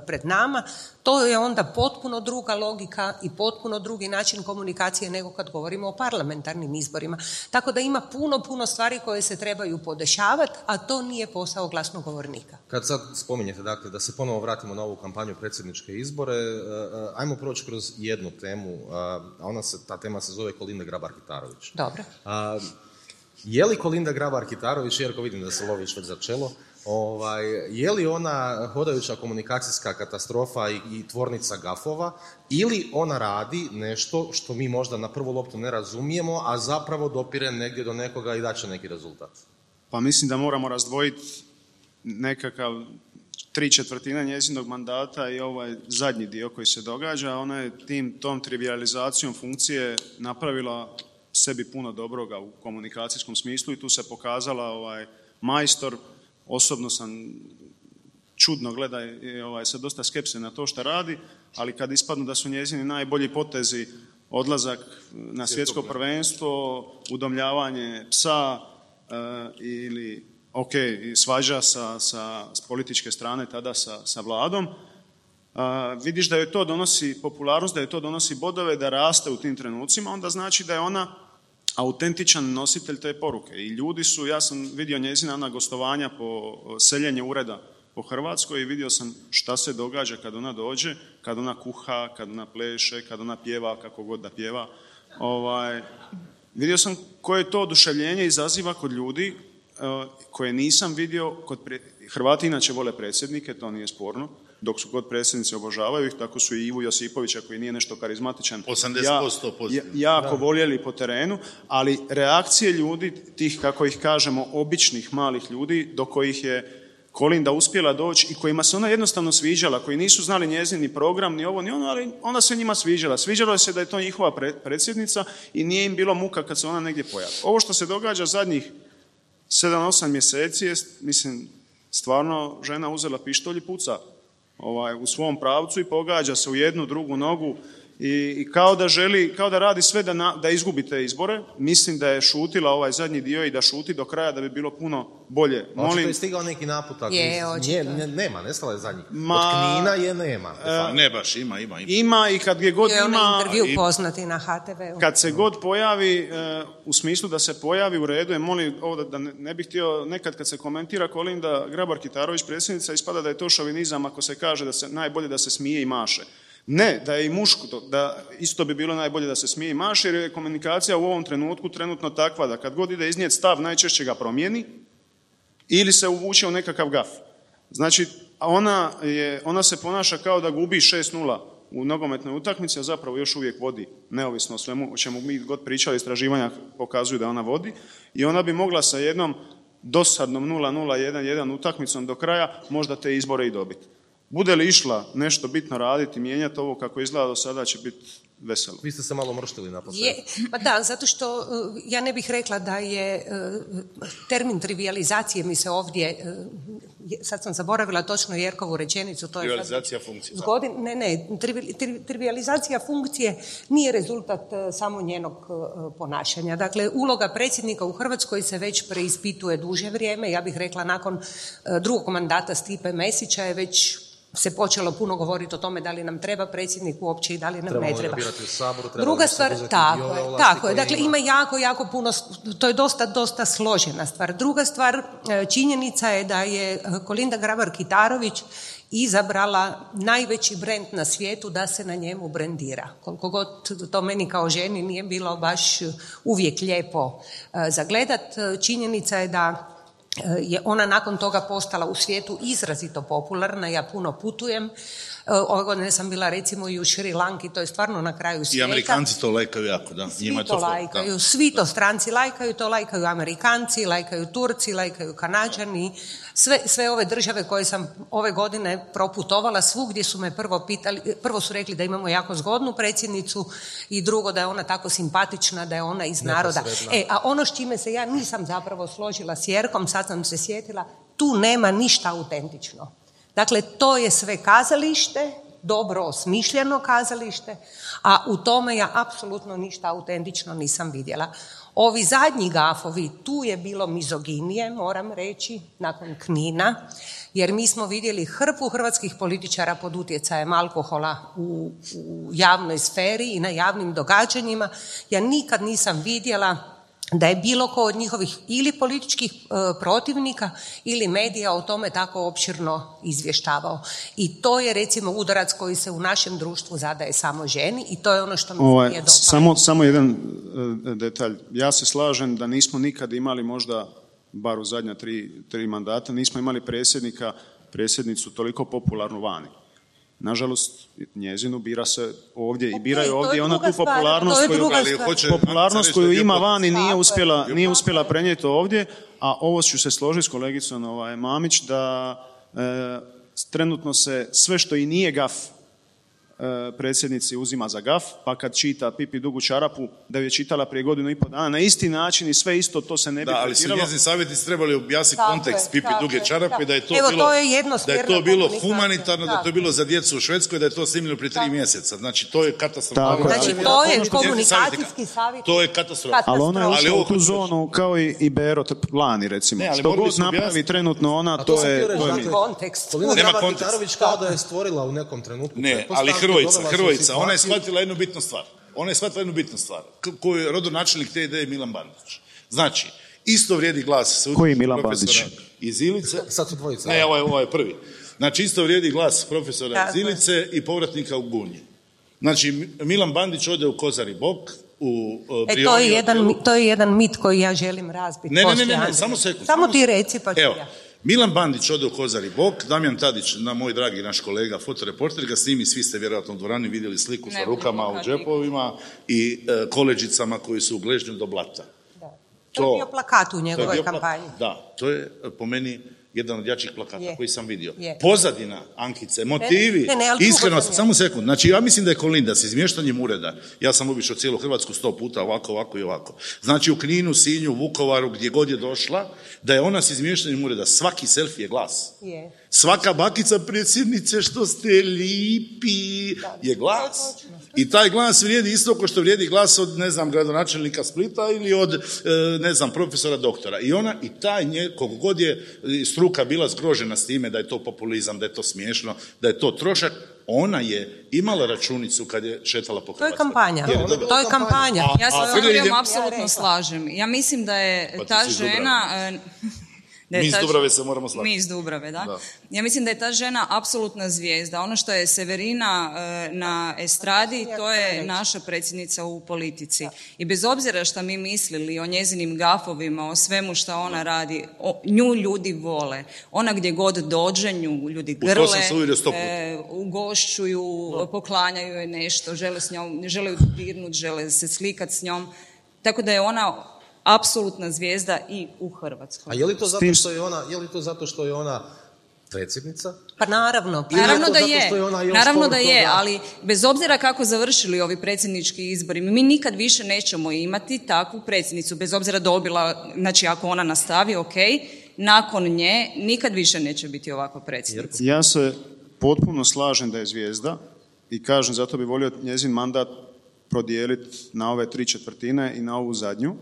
S6: pred nama, to je onda potpuno druga logika i potpuno drugi način komunikacije nego kad govorimo o parlamentarnim izborima. Tako da ima puno, puno stvari koje se trebaju podešavati, a to nije posao glasnogovornika.
S5: Kad sad spominjete dakle, da se ponovo vratimo na ovu kampanju predsjedničke izbore, e, e, ajmo proći kroz jednu temu, a ona se, ta tema se zove Kolinda Grabar-Kitarović.
S6: Dobro.
S5: je li Kolinda Grabar-Kitarović, jerko vidim da se loviš već za čelo, Ovaj, je li ona hodajuća komunikacijska katastrofa i, i tvornica gafova ili ona radi nešto što mi možda na prvu loptu ne razumijemo, a zapravo dopire negdje do nekoga i daće neki rezultat?
S9: Pa mislim da moramo razdvojiti nekakav tri četvrtina njezinog mandata i ovaj zadnji dio koji se događa. Ona je tim, tom trivializacijom funkcije napravila sebi puno dobroga u komunikacijskom smislu i tu se pokazala ovaj majstor Osobno sam čudno gleda i ovaj, sa dosta skepse na to što radi, ali kad ispadnu da su njezini najbolji potezi odlazak na svjetsko prvenstvo, udomljavanje psa e, ili ok, svađa sa, sa, s političke strane tada sa, sa vladom, vidiš da joj to donosi popularnost, da joj to donosi bodove, da raste u tim trenucima, onda znači da je ona autentičan nositelj te poruke. I ljudi su, ja sam vidio njezina na gostovanja po seljenje ureda po Hrvatskoj i vidio sam šta se događa kad ona dođe, kad ona kuha, kad ona pleše, kad ona pjeva, kako god da pjeva. Ovaj, vidio sam koje to oduševljenje izaziva kod ljudi koje nisam vidio kod Hrvati inače vole predsjednike, to nije sporno, dok su kod predsjednici obožavaju ih, tako su i Ivu Josipovića koji nije nešto karizmatičan.
S7: 80%
S9: ja, jako voljeli po terenu, ali reakcije ljudi, tih kako ih kažemo, običnih malih ljudi, do kojih je Kolinda uspjela doći i kojima se ona jednostavno sviđala, koji nisu znali njezini program, ni ovo, ni ono, ali ona se njima sviđala. Sviđalo se da je to njihova predsjednica i nije im bilo muka kad se ona negdje pojavi. Ovo što se događa zadnjih 7-8 mjeseci je, mislim, stvarno žena uzela pištolj i puca ovaj, u svom pravcu i pogađa se u jednu, drugu nogu i, kao da želi, kao da radi sve da, na, da izgubi te izbore. Mislim da je šutila ovaj zadnji dio i da šuti do kraja da bi bilo puno bolje.
S5: Molim... je stigao neki naputak.
S6: Je,
S5: ne, nema, nestala je zadnjih. Ma, Od Knina je nema.
S7: E, ne baš, ima, ima. Ima,
S9: ima i kad je god je ima...
S6: intervju poznati na HTV-u.
S9: Kad se god pojavi, e, u smislu da se pojavi u redu, je molim, ovo da, da ne, ne, bih htio, nekad kad se komentira Kolinda Grabar-Kitarović predsjednica, ispada da je to šovinizam ako se kaže da se najbolje da se smije i maše. Ne, da je i muško, da isto bi bilo najbolje da se smije i maše, jer je komunikacija u ovom trenutku trenutno takva da kad god ide iznijeti stav, najčešće ga promijeni ili se uvuče u nekakav gaf. Znači, ona, je, ona se ponaša kao da gubi 6-0 u nogometnoj utakmici, a zapravo još uvijek vodi, neovisno o svemu o čemu mi god pričali, istraživanja pokazuju da ona vodi, i ona bi mogla sa jednom dosadnom 0-0-1-1 utakmicom do kraja možda te izbore i dobiti. Bude li išla nešto bitno raditi, mijenjati ovo kako izgleda do sada će biti veselo.
S5: Vi ste se malo mrštili na
S6: Pa da, zato što uh, ja ne bih rekla da je uh, termin trivializacije mi se ovdje, uh, sad sam zaboravila točno Jerkovu rečenicu.
S7: To trivializacija je funkcije.
S6: Zgodin, ne, ne, trivializacija funkcije nije rezultat samo njenog ponašanja. Dakle, uloga predsjednika u Hrvatskoj se već preispituje duže vrijeme. Ja bih rekla nakon drugog mandata Stipe Mesića je već se počelo puno govoriti o tome da li nam treba predsjednik uopće i da li nam ne treba.
S5: U saboru,
S6: Druga stvar, tako je, tako je. Dakle, ima jako, jako puno, to je dosta, dosta složena stvar. Druga stvar, e, činjenica je da je Kolinda Grabar-Kitarović izabrala najveći brend na svijetu da se na njemu brendira. Koliko god to meni kao ženi nije bilo baš uvijek lijepo e, zagledat, činjenica je da je ona nakon toga postala u svijetu izrazito popularna, ja puno putujem, ove godine sam bila recimo i u Šri Lanki, to je stvarno na kraju svijeta.
S7: I Amerikanci to lajkaju jako, da.
S6: Svi to, to lajkaju, svi to stranci lajkaju, to lajkaju Amerikanci, lajkaju Turci, lajkaju Kanađani, sve, sve ove države koje sam ove godine proputovala, svugdje su me prvo pitali, prvo su rekli da imamo jako zgodnu predsjednicu i drugo da je ona tako simpatična, da je ona iz naroda. E, a ono s čime se ja nisam zapravo složila s Jerkom, sad sam se sjetila, tu nema ništa autentično. Dakle, to je sve kazalište, dobro osmišljeno kazalište, a u tome ja apsolutno ništa autentično nisam vidjela. Ovi zadnji gafovi, tu je bilo mizoginije, moram reći, nakon Knina, jer mi smo vidjeli hrpu hrvatskih političara pod utjecajem alkohola u, u javnoj sferi i na javnim događanjima. Ja nikad nisam vidjela da je bilo ko od njihovih ili političkih e, protivnika ili medija o tome tako opširno izvještavao. I to je recimo udarac koji se u našem društvu zadaje samo ženi i to je ono što mi
S9: Ovaj,
S6: nije dobro.
S9: samo, samo jedan e, detalj. Ja se slažem da nismo nikad imali možda, bar u zadnja tri, tri mandata, nismo imali predsjednika, predsjednicu toliko popularnu vani. Nažalost, njezinu bira se ovdje i biraju ovdje. i Ona tu popularnost koju, popularnost koju ima vani nije uspjela, nije uspjela prenijeti ovdje, a ovo ću se složiti s kolegicom ovaj, Mamić da e, trenutno se sve što i nije gaf predsjednici uzima za gaf, pa kad čita Pipi dugu čarapu, da ju je čitala prije godinu i pol dana, na isti način i sve isto, to se ne bi
S7: Da, ali su
S9: tretiralo.
S7: njezini savjetnici trebali objasniti
S6: Tako
S7: kontekst
S6: je,
S7: Pipi
S6: tako
S7: duge
S6: je,
S7: čarape, da je to
S6: Evo,
S7: bilo,
S6: to je
S7: da je to bilo humanitarno, da je to bilo za djecu u Švedskoj, da je to snimljeno prije tri mjeseca. Znači, to je katastrofalno.
S6: Znači, to je komunikacijski savjet.
S7: To je katastrofa.
S9: Ali ona je ušla u tu zonu kao i, i Bero lani recimo.
S7: Ne, ali
S9: što god napravi trenutno ona, to, to je
S5: dakle.
S6: Kontekst.
S7: Nema.
S5: Kitarović kao da je stvorila u nekom trenutku
S7: Ne, ali Hrvojica, Hrvojica, ona je shvatila jednu bitnu stvar. Ona je shvatila jednu bitnu stvar. Koju je rodonačelnik te ideje Milan Bandić. Znači, isto vrijedi glas
S9: Koji Milan Bandić?
S7: iz Ilice.
S5: Sad su dvojica.
S7: Ne, ovaj, ovaj je prvi. Znači, isto vrijedi glas profesora iz
S6: je.
S7: Ilice i povratnika u Gunji. Znači, Mi- Milan Bandić ode u Kozari Bok, u uh,
S6: E, to je, jedan, to je jedan mit koji ja želim razbiti.
S7: Ne, ne, ne, ne, samo sekund.
S6: Samo ti reci pa ću
S7: Evo,
S6: ja.
S7: Milan Bandić ode u Kozari Bok, Damjan Tadić, na moj dragi naš kolega, fotoreporter, ga snimi, svi ste vjerojatno u dvorani vidjeli sliku sa rukama u džepovima i e, koleđicama koji su u gležnju do blata.
S6: To je bio plakat u
S7: to je
S6: njegovoj kampanji.
S7: Da, to je po meni jedan od jačih plakata
S6: Je.
S7: koji sam vidio.
S6: Je.
S7: Pozadina Ankice, motivi,
S6: ne, ne,
S7: iskrenost, samo sekund. Znači, ja mislim da je Kolinda s izmještanjem ureda, ja sam obišao cijelu Hrvatsku sto puta, ovako, ovako i ovako. Znači, u Kninu, Sinju, Vukovaru, gdje god je došla, da je ona s izmještanjem ureda, svaki selfie je glas.
S6: Je.
S7: Svaka bakica predsjednice što ste lipi je glas.
S6: To.
S7: I taj glas vrijedi isto kao što vrijedi glas od, ne znam, gradonačelnika Splita ili od, e, ne znam, profesora doktora. I ona, i taj nje, koliko god je e, struka bila zgrožena s time da je to populizam, da je to smiješno, da je to trošak, ona je imala računicu kad je šetala po
S6: To je
S7: Hrvatskoj.
S6: kampanja.
S7: Jer je dobro.
S6: To je kampanja.
S8: Ja se s apsolutno slažem. Ja mislim da je
S7: Pa
S8: ta žena... da je
S7: Mi iz
S8: ta-
S7: Dubrave se moramo slagati.
S8: Mi iz Dubrave, da.
S7: Da.
S8: Ja mislim da je ta žena apsolutna zvijezda. Ono što je Severina e, na estradi, to je naša predsjednica u politici. I bez obzira što mi mislili o njezinim gafovima, o svemu što ona radi, o, nju ljudi vole. Ona gdje god dođe, nju ljudi grle, e, ugošćuju, poklanjaju joj nešto, žele s njom, žele dirnut, žele se slikat s njom. Tako da je ona apsolutna zvijezda i u Hrvatskoj.
S5: A je li to zato što je ona, je li to zato što je ona predsjednica?
S6: Pa naravno.
S5: Ili je
S8: Naravno
S5: to
S8: da
S5: zato
S8: je,
S5: što je ona još
S8: naravno da je,
S5: toga?
S8: ali bez obzira kako završili ovi predsjednički izbori, mi nikad više nećemo imati takvu predsjednicu, bez obzira dobila, znači ako ona nastavi, ok, nakon nje nikad više neće biti ovakva predsjednica.
S9: Ja se potpuno slažem da je zvijezda i kažem, zato bi volio njezin mandat prodijeliti na ove tri četvrtine i na ovu zadnju.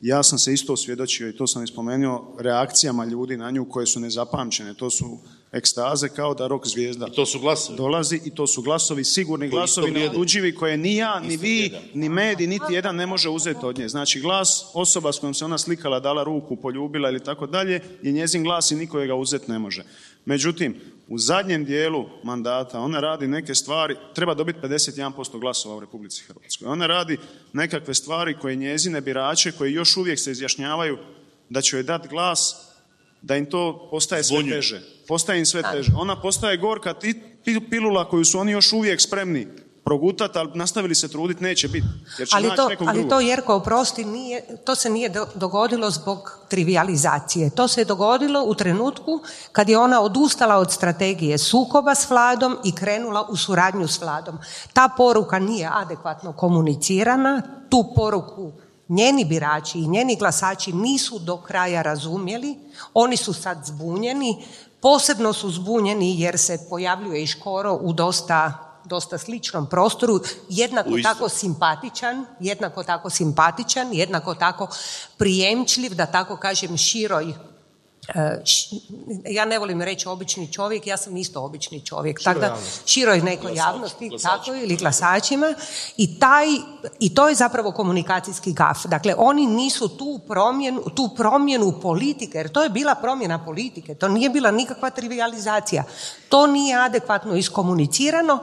S9: Ja sam se isto osvjedočio i to sam ispomenuo reakcijama ljudi na nju koje su nezapamćene. To su ekstaze kao da rok zvijezda
S7: To su glasovi.
S9: dolazi i to su glasovi, sigurni
S7: Koji
S9: glasovi, neotuđivi koje ni ja, ni
S7: Isto
S9: vi, ni medij, niti jedan ne može uzeti od nje. Znači glas osoba s kojom se ona slikala, dala ruku, poljubila ili tako dalje, je njezin glas i niko ga uzeti ne može. Međutim, u zadnjem dijelu mandata ona radi neke stvari, treba dobiti 51% glasova u Republici Hrvatskoj. Ona radi nekakve stvari koje njezine birače, koji još uvijek se izjašnjavaju da će joj dati glas, da im to postaje sve teže. Postaje im sve teže. Ona postaje gorka pilula koju su oni još uvijek spremni progutati, ali nastavili se truditi, neće biti. Jer će
S6: Ali to,
S9: nekog
S6: ali
S9: drugog.
S6: to Jerko, oprosti, nije, to se nije do- dogodilo zbog trivializacije. To se je dogodilo u trenutku kad je ona odustala od strategije sukoba s vladom i krenula u suradnju s vladom. Ta poruka nije adekvatno komunicirana, tu poruku njeni birači i njeni glasači nisu do kraja razumjeli, oni su sad zbunjeni, posebno su zbunjeni jer se pojavljuje i Škoro u dosta dosta sličnom prostoru, jednako tako simpatičan, jednako tako simpatičan, jednako tako prijemčljiv, da tako kažem, široj E, ja ne volim reći obični čovjek, ja sam isto obični čovjek. Tako da, široj nekoj javnosti, tako ili glasačima. I, taj, I to je zapravo komunikacijski gaf. Dakle, oni nisu tu promjenu, tu promjenu politike, jer to je bila promjena politike, to nije bila nikakva trivializacija. To nije adekvatno iskomunicirano,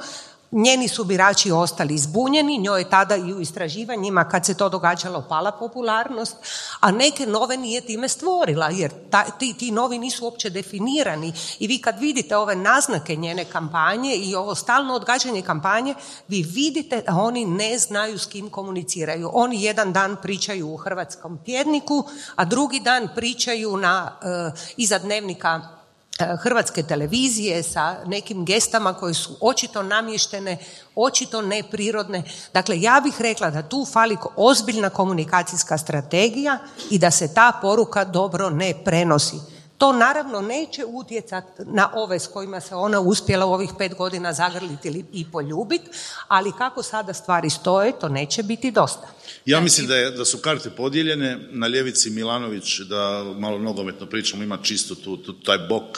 S6: Njeni su birači ostali zbunjeni, njoj je tada i u istraživanjima kad se to događalo pala popularnost, a neke nove nije time stvorila, jer ti, ti novi nisu uopće definirani i vi kad vidite ove naznake njene kampanje i ovo stalno odgađanje kampanje, vi vidite da oni ne znaju s kim komuniciraju. Oni jedan dan pričaju u hrvatskom tjedniku, a drugi dan pričaju na, uh, iza dnevnika hrvatske televizije sa nekim gestama koje su očito namještene, očito neprirodne. Dakle, ja bih rekla da tu fali ozbiljna komunikacijska strategija i da se ta poruka dobro ne prenosi. To naravno neće utjecati na ove s kojima se ona uspjela u ovih pet godina zagrliti i poljubiti, ali kako sada stvari stoje, to neće biti dosta.
S7: Ja mislim da, je, da su karte podijeljene, na ljevici Milanović, da malo nogometno pričamo, ima čisto tu, tu, taj bok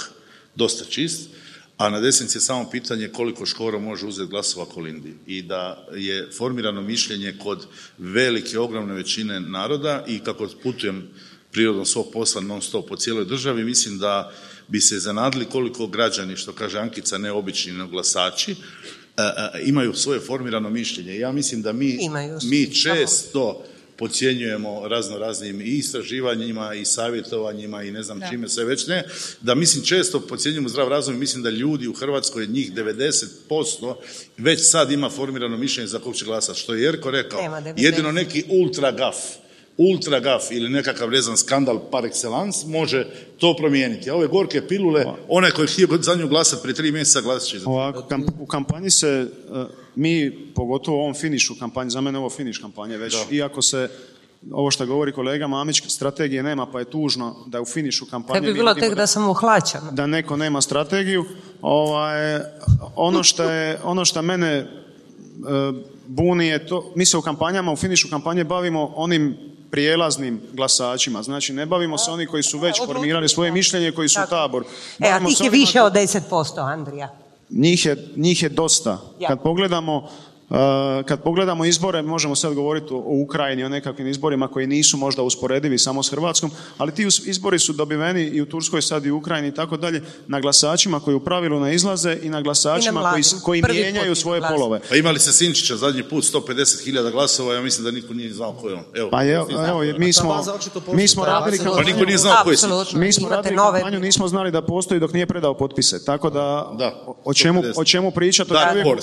S7: dosta čist, a na desnici je samo pitanje koliko Škoro može uzeti glasova Kolindi i da je formirano mišljenje kod velike, ogromne većine naroda i kako putujem prirodom svog posla non stop po cijeloj državi, mislim da bi se zanadili koliko građani, što kaže Ankica, neobični glasači, e, e, imaju svoje formirano mišljenje. Ja mislim da mi, mi često podcjenjujemo razno raznim i istraživanjima i savjetovanjima i ne znam čime sve već ne, da mislim često podcjenjujemo zdrav razum i mislim da ljudi u Hrvatskoj, njih 90% već sad ima formirano mišljenje za kog će glasati. Što je Jerko rekao, jedino neki ultra gaf ultra gaf ili nekakav rezan skandal par excellence može to promijeniti. A ove gorke pilule, onaj koji je htio za nju glasati prije tri mjeseca glasat će za
S9: U kampanji se, e, mi, pogotovo u ovom finišu kampanje, za mene ovo finiš kampanje već, iako se ovo što govori kolega Mamić, strategije nema, pa je tužno da u finišu kampanje...
S6: Kad bi bilo tek da, sam uhlaćan.
S9: Da neko nema strategiju. Ovaj, ono, što je, ono što mene e, buni je to, mi se u kampanjama, u finišu kampanje bavimo onim prijelaznim glasačima. Znači, ne bavimo se oni koji su već formirali svoje mišljenje, koji su tabor.
S6: E, a tih je više od 10%, Andrija.
S9: Njih je, njih je dosta. Kad pogledamo kad pogledamo izbore, možemo sad govoriti o Ukrajini, o nekakvim izborima koji nisu možda usporedivi samo s Hrvatskom, ali ti izbori su dobiveni i u Turskoj, sad i u Ukrajini i tako dalje, na glasačima koji u pravilu ne izlaze i na glasačima koji, koji mijenjaju svoje polove.
S7: Pa imali se Sinčića zadnji put 150.000 glasova, ja mislim da niko nije znao ko je on. Evo,
S9: pa evo, evo mi smo, mi smo radili
S7: kao... Pa niko nije znao ko je
S9: Mi smo radili kampanju, nismo znali da postoji dok nije predao potpise. Tako da, da o, čemu, o čemu pričati?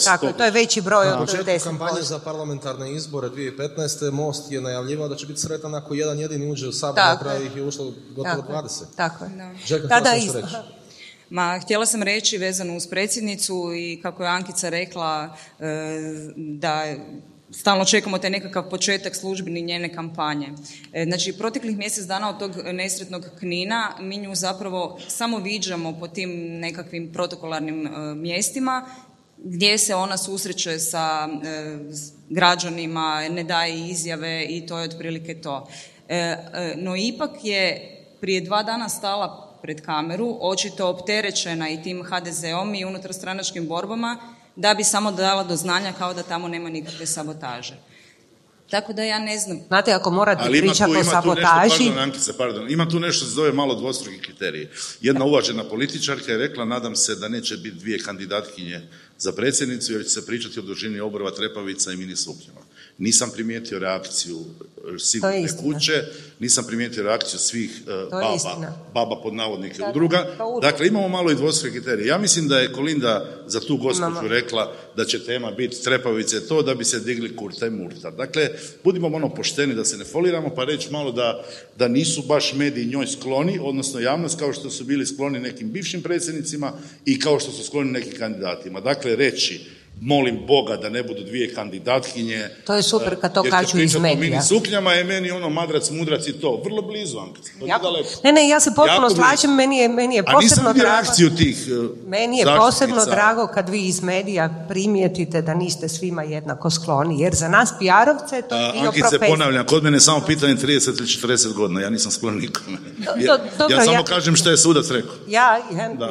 S6: Tako, to je veći broj od
S5: početku kampanje za parlamentarne izbore 2015. Most je najavljivao da će biti sretan ako jedan jedini uđe u sabor, na kraju ih je ušlo gotovo
S6: tako
S5: 20.
S6: Tako je.
S5: Tada
S8: Ma, htjela sam reći vezano uz predsjednicu i kako je Ankica rekla e, da stalno čekamo taj nekakav početak službeni njene kampanje. E, znači, proteklih mjesec dana od tog nesretnog knina mi nju zapravo samo viđamo po tim nekakvim protokolarnim e, mjestima gdje se ona susreće sa e, građanima, ne daje izjave i to je otprilike to. E, e, no ipak je prije dva dana stala pred kameru, očito opterećena i tim HDZ-om i unutarstranačkim borbama, da bi samo dala do znanja kao da tamo nema nikakve sabotaže. Tako da ja ne znam.
S6: Znate, ako morate pričati o sabotaži...
S7: Pardon, Ankica, pardon. Ima tu nešto se zove malo dvostruki kriteriji. Jedna uvažena političarka je rekla, nadam se da neće biti dvije kandidatkinje za predsjednicu jer će se pričati o dužini obrva trepavica i mini suknjama. Nisam primijetio reakciju e, sigurne kuće, nisam primijetio reakciju svih e, baba, baba pod navodnike udruga. Dakle, imamo malo i dvostruke kriterije. Ja mislim da je Kolinda za tu gospođu rekla da će tema biti trepavice to da bi se digli kurta i murta. Dakle, budimo ono pošteni da se ne foliramo, pa reći malo da, da nisu baš mediji njoj skloni, odnosno javnost kao što su bili skloni nekim bivšim predsjednicima i kao što su skloni nekim kandidatima. Dakle, reći molim Boga da ne budu dvije kandidatkinje.
S6: To je super kad to kažu iz medija.
S7: suknjama je meni ono madrac, mudrac i to. Vrlo blizu, Ankica. Daleko.
S6: Ne, ne, ja se potpuno slažem, meni je, meni je posebno drago.
S7: reakciju tih uh,
S6: Meni je posebno drago kad vi iz medija primijetite da niste svima jednako skloni, jer za nas PR-ovce to je dio
S7: Ankice, ponavljam, kod mene je samo pitanje 30 ili 40 godina, ja nisam sklon nikome. Ja, ja samo
S6: ja-
S7: kažem što je sudac rekao.
S6: Ja,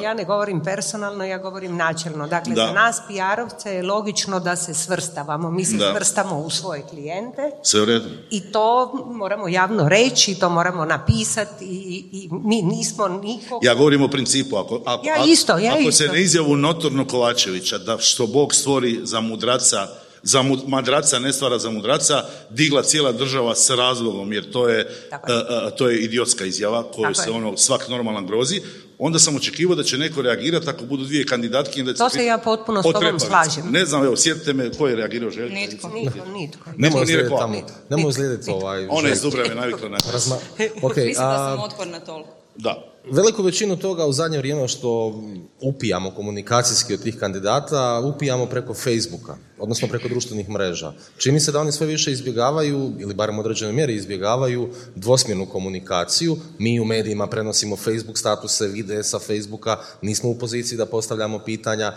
S6: ja, ne govorim personalno, ja govorim načelno. Dakle,
S7: Da.
S6: za nas PR-ovce je logično da se svrstavamo. Mi se
S7: Da.
S6: svrstamo u svoje klijente
S7: Sve u redu.
S6: i to moramo javno reći, to moramo napisati i, i mi nismo nikog...
S7: Ja govorim o principu. Ako, ako,
S6: Ja
S7: ako-
S6: isto, ja
S7: ako
S6: isto.
S7: se ne izjavu notorno Kovačevića da što Bog stvori za mudraca, za madraca ne stvara za mudraca, digla cijela država s razlogom, jer to je, a, a, to je idiotska izjava koju
S6: Tako
S7: se
S6: je.
S7: ono svak normalan grozi. Onda sam očekivao da će neko reagirati ako budu dvije kandidatkinje. Da će
S6: To se ja potpuno s tobom slažem.
S7: Ne znam, evo, sjetite me ko je reagirao Željko.
S8: Nitko.
S6: Nitko, nitko.
S5: Nemoj
S7: nije
S5: slijediti
S7: rekao.
S5: tamo. Nemoj slijediti ovaj...
S7: Ona je iz. Dubrave navikla na
S5: Razma... Ok, *laughs*
S8: Mislim da sam otporna toliko.
S7: Da.
S5: Veliku većinu toga u zadnje vrijeme što upijamo komunikacijski od tih kandidata, upijamo preko Facebooka, odnosno preko društvenih mreža. Čini se da oni sve više izbjegavaju, ili barem u određenoj mjeri izbjegavaju dvosmjernu komunikaciju. Mi u medijima prenosimo Facebook statuse, videe sa Facebooka, nismo u poziciji da postavljamo pitanja.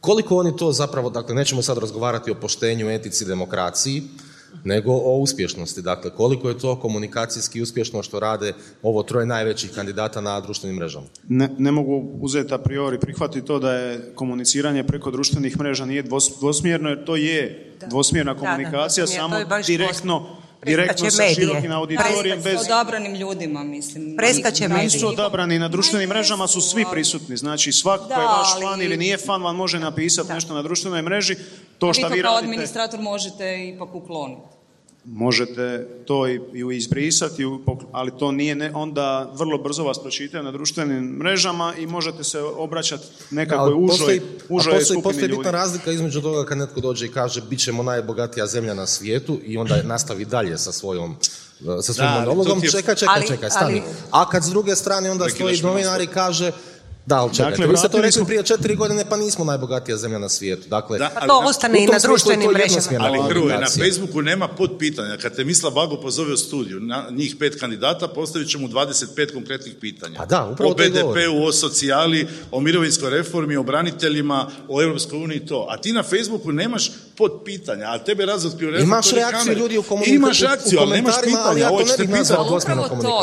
S5: Koliko oni to zapravo, dakle nećemo sad razgovarati o poštenju, etici, demokraciji, nego o uspješnosti. Dakle, koliko je to komunikacijski uspješno što rade ovo troje najvećih kandidata na društvenim mrežama.
S9: Ne, ne mogu uzeti a priori prihvatiti to da je komuniciranje preko društvenih mreža nije dvos- dvosmjerno, jer to je dvosmjerna
S6: Da, da,
S9: komunikacija,
S6: dvosmjer- to
S9: samo direktno, direktno sa širokim auditorijem bez...
S8: Odabranim ljudima, mislim.
S6: Preskače medije.
S9: Nisu odabrani, na društvenim
S8: Ma
S9: mrežama su svi prisutni. Znači, svak ko je
S8: Da,
S9: vaš
S8: ali-
S9: fan ili nije fan, vam može napisati nešto na društvenoj mreži. To
S8: Vi
S9: što
S8: to
S9: vi
S8: kao
S9: radite,
S8: administrator možete ipak ukloniti.
S9: možete to i, i izbrisati, ali to nije, ne, onda vrlo brzo vas pročitaju na društvenim mrežama i možete se obraćati nekakvoj užoj,
S5: postoji,
S9: užoj
S5: a postoji,
S9: skupini
S5: postoji
S9: ljudi.
S5: bitna razlika između toga kad netko dođe i kaže bit ćemo najbogatija zemlja na svijetu i onda nastavi dalje sa svojom sa svojim monologom,
S7: je-
S5: čekaj, čekaj,
S6: Ali-
S5: čekaj, stani.
S6: ali-
S5: A kad s druge strane onda stoji novinar i kaže da, ali čekajte,
S9: Dakle,
S5: vi ste to rekli
S9: smo-
S5: prije četiri godine, pa nismo najbogatija zemlja na svijetu. Dakle,
S7: Da,
S6: Pa
S7: ali
S6: to
S7: na-
S6: ostane i na
S5: to
S6: društvenim mrežama.
S7: Ali Hrvoje, na. Facebooku nema podpitanja. Kad te Mislav Bago pozove u studiju, na njih pet kandidata, postavit će mu 25 konkretnih pitanja.
S5: Pa da, upravo
S7: o
S5: to.
S7: BDP-u, o socijali, o mirovinskoj reformi, o braniteljima, o Europskoj uniji i to. A ti na Facebooku nemaš podpitanja, a tebe razotkrio redaktori
S5: Imaš reakciju
S7: kamere.
S5: ljudi u komunika-
S7: Imaš
S5: u
S7: reakciju, ali nemaš
S5: komentarima, ali
S7: pitanja.
S5: ja to
S7: Ovo
S5: ne bih nazvao
S8: to,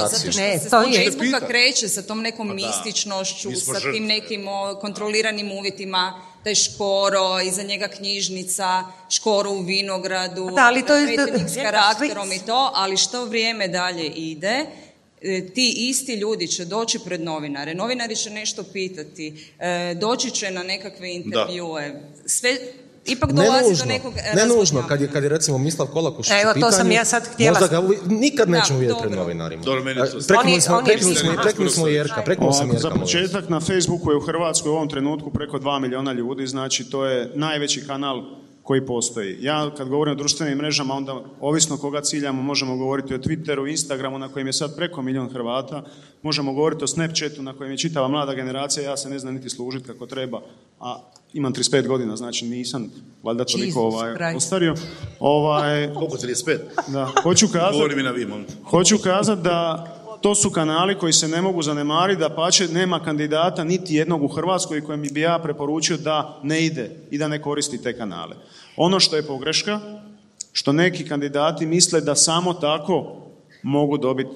S8: zato što
S6: Ne,
S8: se
S6: to je.
S8: Facebooka kreće sa tom nekom
S7: Pa
S8: mističnošću, sa
S7: žrtve.
S8: tim nekim kontroliranim uvjetima, taj škoro, iza njega knjižnica, škoro u vinogradu,
S6: Da, ali to je-
S8: s karakterom i to, ali što vrijeme dalje ide, e, ti isti ljudi će doći pred novinare, novinari će nešto pitati, e, doći će na nekakve intervjue, sve, ipak
S5: Ne
S8: dolazi
S5: nužno,
S8: do nekog
S5: ne nužno, kad je, kad je recimo Mislav Kolakušić
S6: Evo,
S5: u
S6: to sam ja sad htjela-
S5: Možda ga uvi- nikad nećemo vidjeti pred novinarima.
S7: Dobro, meni to-
S5: E,
S6: je-
S5: smo, prekinuli smo,
S6: Aha.
S5: prekinuli smo Jerka,
S9: Ovako, za
S5: Jerka. vas.
S9: početak na Facebooku je u Hrvatskoj u ovom trenutku preko 2 milijuna ljudi, znači to je najveći kanal koji postoji. Ja kad govorim o društvenim mrežama, onda ovisno koga ciljamo, možemo govoriti o Twitteru, Instagramu na kojem je sad preko milijun Hrvata, možemo govoriti o Snapchatu na kojem je čitava mlada generacija, ja se ne znam niti služiti kako treba, a imam 35 godina, znači nisam valjda toliko ovaj, ostario. Ovaj,
S7: Koliko 35?
S9: da, hoću kazati...
S7: Govori mi na vi, molim.
S9: Hoću kazati da to su kanali koji se ne mogu zanemariti, da pače nema kandidata niti jednog u Hrvatskoj kojem bi ja preporučio da ne ide i da ne koristi te kanale. Ono što je pogreška, što neki kandidati misle da samo tako mogu dobiti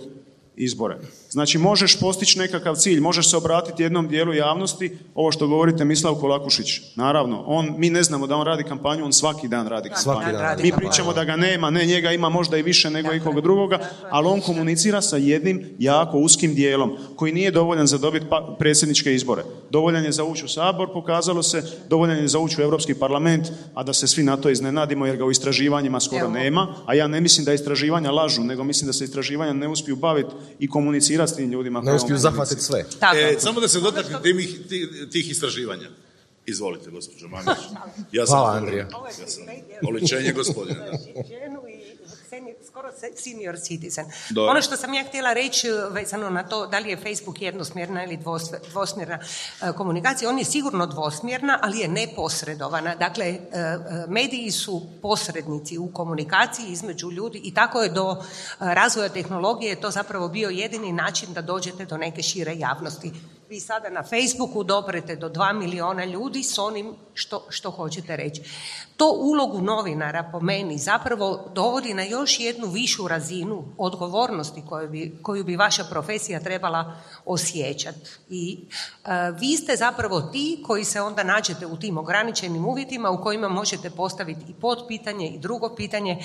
S9: izbore. Znači možeš postići nekakav cilj, možeš se obratiti jednom dijelu javnosti, ovo što govorite Mislav Kolakušić. Naravno, on, mi ne znamo da on radi kampanju, on svaki dan radi kampanju.
S5: Svaki dan radi
S9: Mi pričamo da ga nema, ne, njega ima možda i više nego ikoga drugoga, ali on komunicira sa jednim jako uskim dijelom koji nije dovoljan za dobiti pa- predsjedničke izbore. Dovoljan je za ući u Sabor, pokazalo se, dovoljan je za ući u Europski parlament, a da se svi na to iznenadimo jer ga u istraživanjima skoro nema, a ja ne mislim da istraživanja lažu, nego mislim da se istraživanja ne uspiju baviti i komunicirati s tim ljudima.
S5: Ne uspiju zahvatiti sve.
S6: Tako.
S7: E, samo da se dotakne tih, tih, istraživanja. Izvolite, gospođo Mamić. *laughs* Ja sam
S5: Hvala, Andrija.
S7: Ja sam oličenje gospodina. Da.
S6: Skoro senior citizen. Ono što sam ja htjela reći e, vezano na to da li je Facebook jednosmjerna ili dvosmjerna e, komunikacija, on je sigurno dvosmjerna, ali je neposredovana. Dakle, e, mediji su posrednici u komunikaciji između ljudi i tako je do razvoja tehnologije to zapravo bio jedini način da dođete do neke šire javnosti. Vi sada na Facebooku doprete do dva miliona ljudi s onim što, što hoćete reći. To ulogu novinara po meni zapravo dovodi na još jednu višu razinu odgovornosti koju bi, koju bi vaša profesija trebala osjećati. I e, vi ste zapravo ti koji se onda nađete u tim ograničenim uvjetima u kojima možete postaviti i potpitanje i drugo pitanje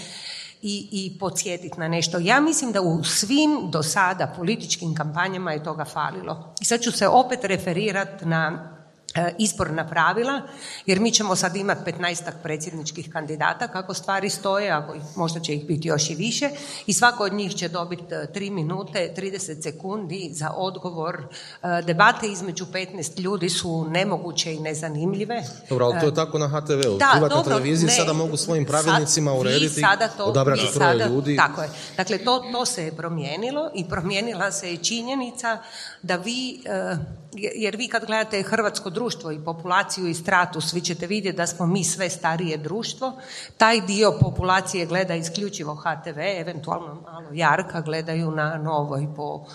S6: i, i podsjetiti na nešto. Ja mislim da u svim do sada političkim kampanjama je toga falilo. I sad ću se opet referirati na izborna pravila, jer mi ćemo sad imati 15 predsjedničkih kandidata, kako stvari stoje, ako ih- možda će ih biti još i više, i svako od njih će dobiti 3 minute, 30 sekundi za odgovor. E, Debate između 15 ljudi su nemoguće i nezanimljive.
S5: Dobro, ali to je tako na HTV-u.
S6: Da,
S5: Privatne
S6: dobro, ne.
S5: sada mogu svojim
S6: Sad
S5: pravilnicima
S6: vi
S5: urediti,
S6: sada to,
S5: odabrati troje ljudi.
S6: Tako je. Dakle, to, to se je promijenilo i promijenila se i činjenica da vi, jer vi kad gledate hrvatsko društvo i populaciju i stratus, vi ćete vidjeti da smo mi sve starije društvo. Taj dio populacije gleda isključivo HTV, eventualno malo Jarka gledaju na novoj po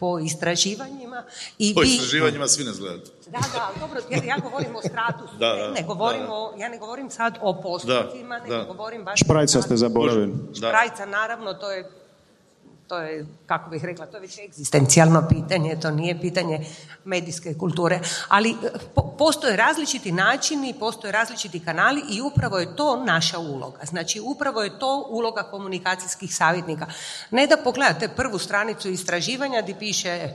S6: po istraživanjima i
S7: Po
S6: vi,
S7: istraživanjima svi nas gledaju.
S6: da, da, dobro, ja, ja govorim o stratusu,
S7: Da,
S6: ne,
S7: da,
S6: ne govorim
S7: da,
S6: o, ja ne govorim sad o postupcima, nego
S7: da.
S6: govorim baš...
S9: Šprajca ste zaboravili.
S6: Šprajca, naravno, to je, to je, kako bih rekla, to je već egzistencijalno pitanje, to nije pitanje medijske kulture, ali e, po- postoje različiti načini, postoje različiti kanali i upravo je to naša uloga. Znači, upravo je to uloga komunikacijskih savjetnika. Ne da pogledate prvu stranicu istraživanja gdje piše e,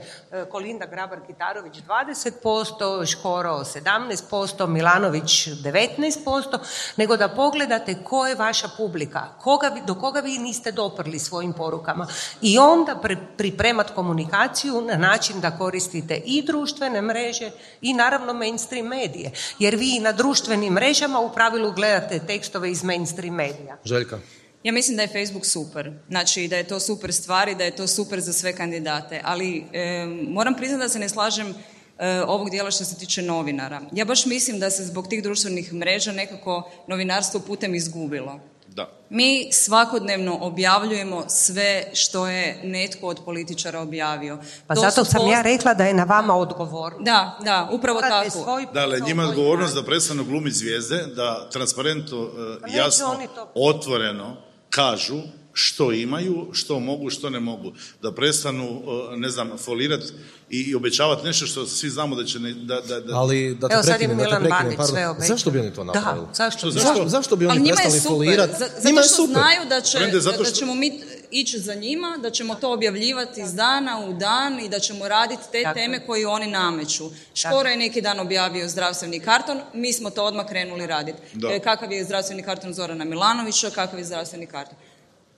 S6: Kolinda Grabar-Kitarović 20%, Škoro 17%, Milanović 19%, nego da pogledate ko je vaša publika, koga do koga vi niste doprli svojim porukama i onda pre, pripremat komunikaciju na način da koristite i društvene mreže i naravno mainstream medije. Jer vi na društvenim mrežama u pravilu gledate tekstove iz mainstream medija.
S5: Željka.
S8: Ja mislim da je Facebook super. Znači da je to super stvar i da je to super za sve kandidate. Ali e, moram priznati da se ne slažem e, ovog dijela što se tiče novinara. Ja baš mislim da se zbog tih društvenih mreža nekako novinarstvo putem izgubilo.
S7: Da.
S8: Mi svakodnevno objavljujemo sve što je netko od političara objavio.
S6: Pa
S8: To
S6: zato sam ja
S8: post-
S6: rekla da je na vama odgovornost.
S8: Da, da, upravo
S6: Morate
S8: tako.
S6: svoj
S7: Da, ali njima odgovornost da prestanu glumiti zvijezde, da transparentno, e,
S6: Pa
S7: jasno,
S6: oni to.
S7: otvoreno kažu što imaju, što mogu, što ne mogu. Da prestanu, e, ne znam, folirati i, i obećavati nešto što svi znamo da će... Ne, da, da, da,
S5: Ali da te
S6: Evo sad je
S5: da
S6: Milan Bandić sve obećao.
S5: Zašto bi oni to napravili?
S6: Da, zašto?
S7: Što,
S5: Zašto, zašto bi oni
S8: Ali njima je
S5: prestali folirati?
S8: zato što
S5: super.
S8: znaju da, će,
S7: Brende, zato
S8: da
S7: što-
S8: ćemo mi ići za njima, da ćemo to objavljivati iz dana u dan i da ćemo raditi te
S6: Tako
S8: teme koje oni nameću. Škoro je neki dan objavio zdravstveni karton, mi smo to odmah krenuli raditi.
S7: Da.
S8: E, kakav je zdravstveni karton Zorana Milanovića, kakav je zdravstveni karton.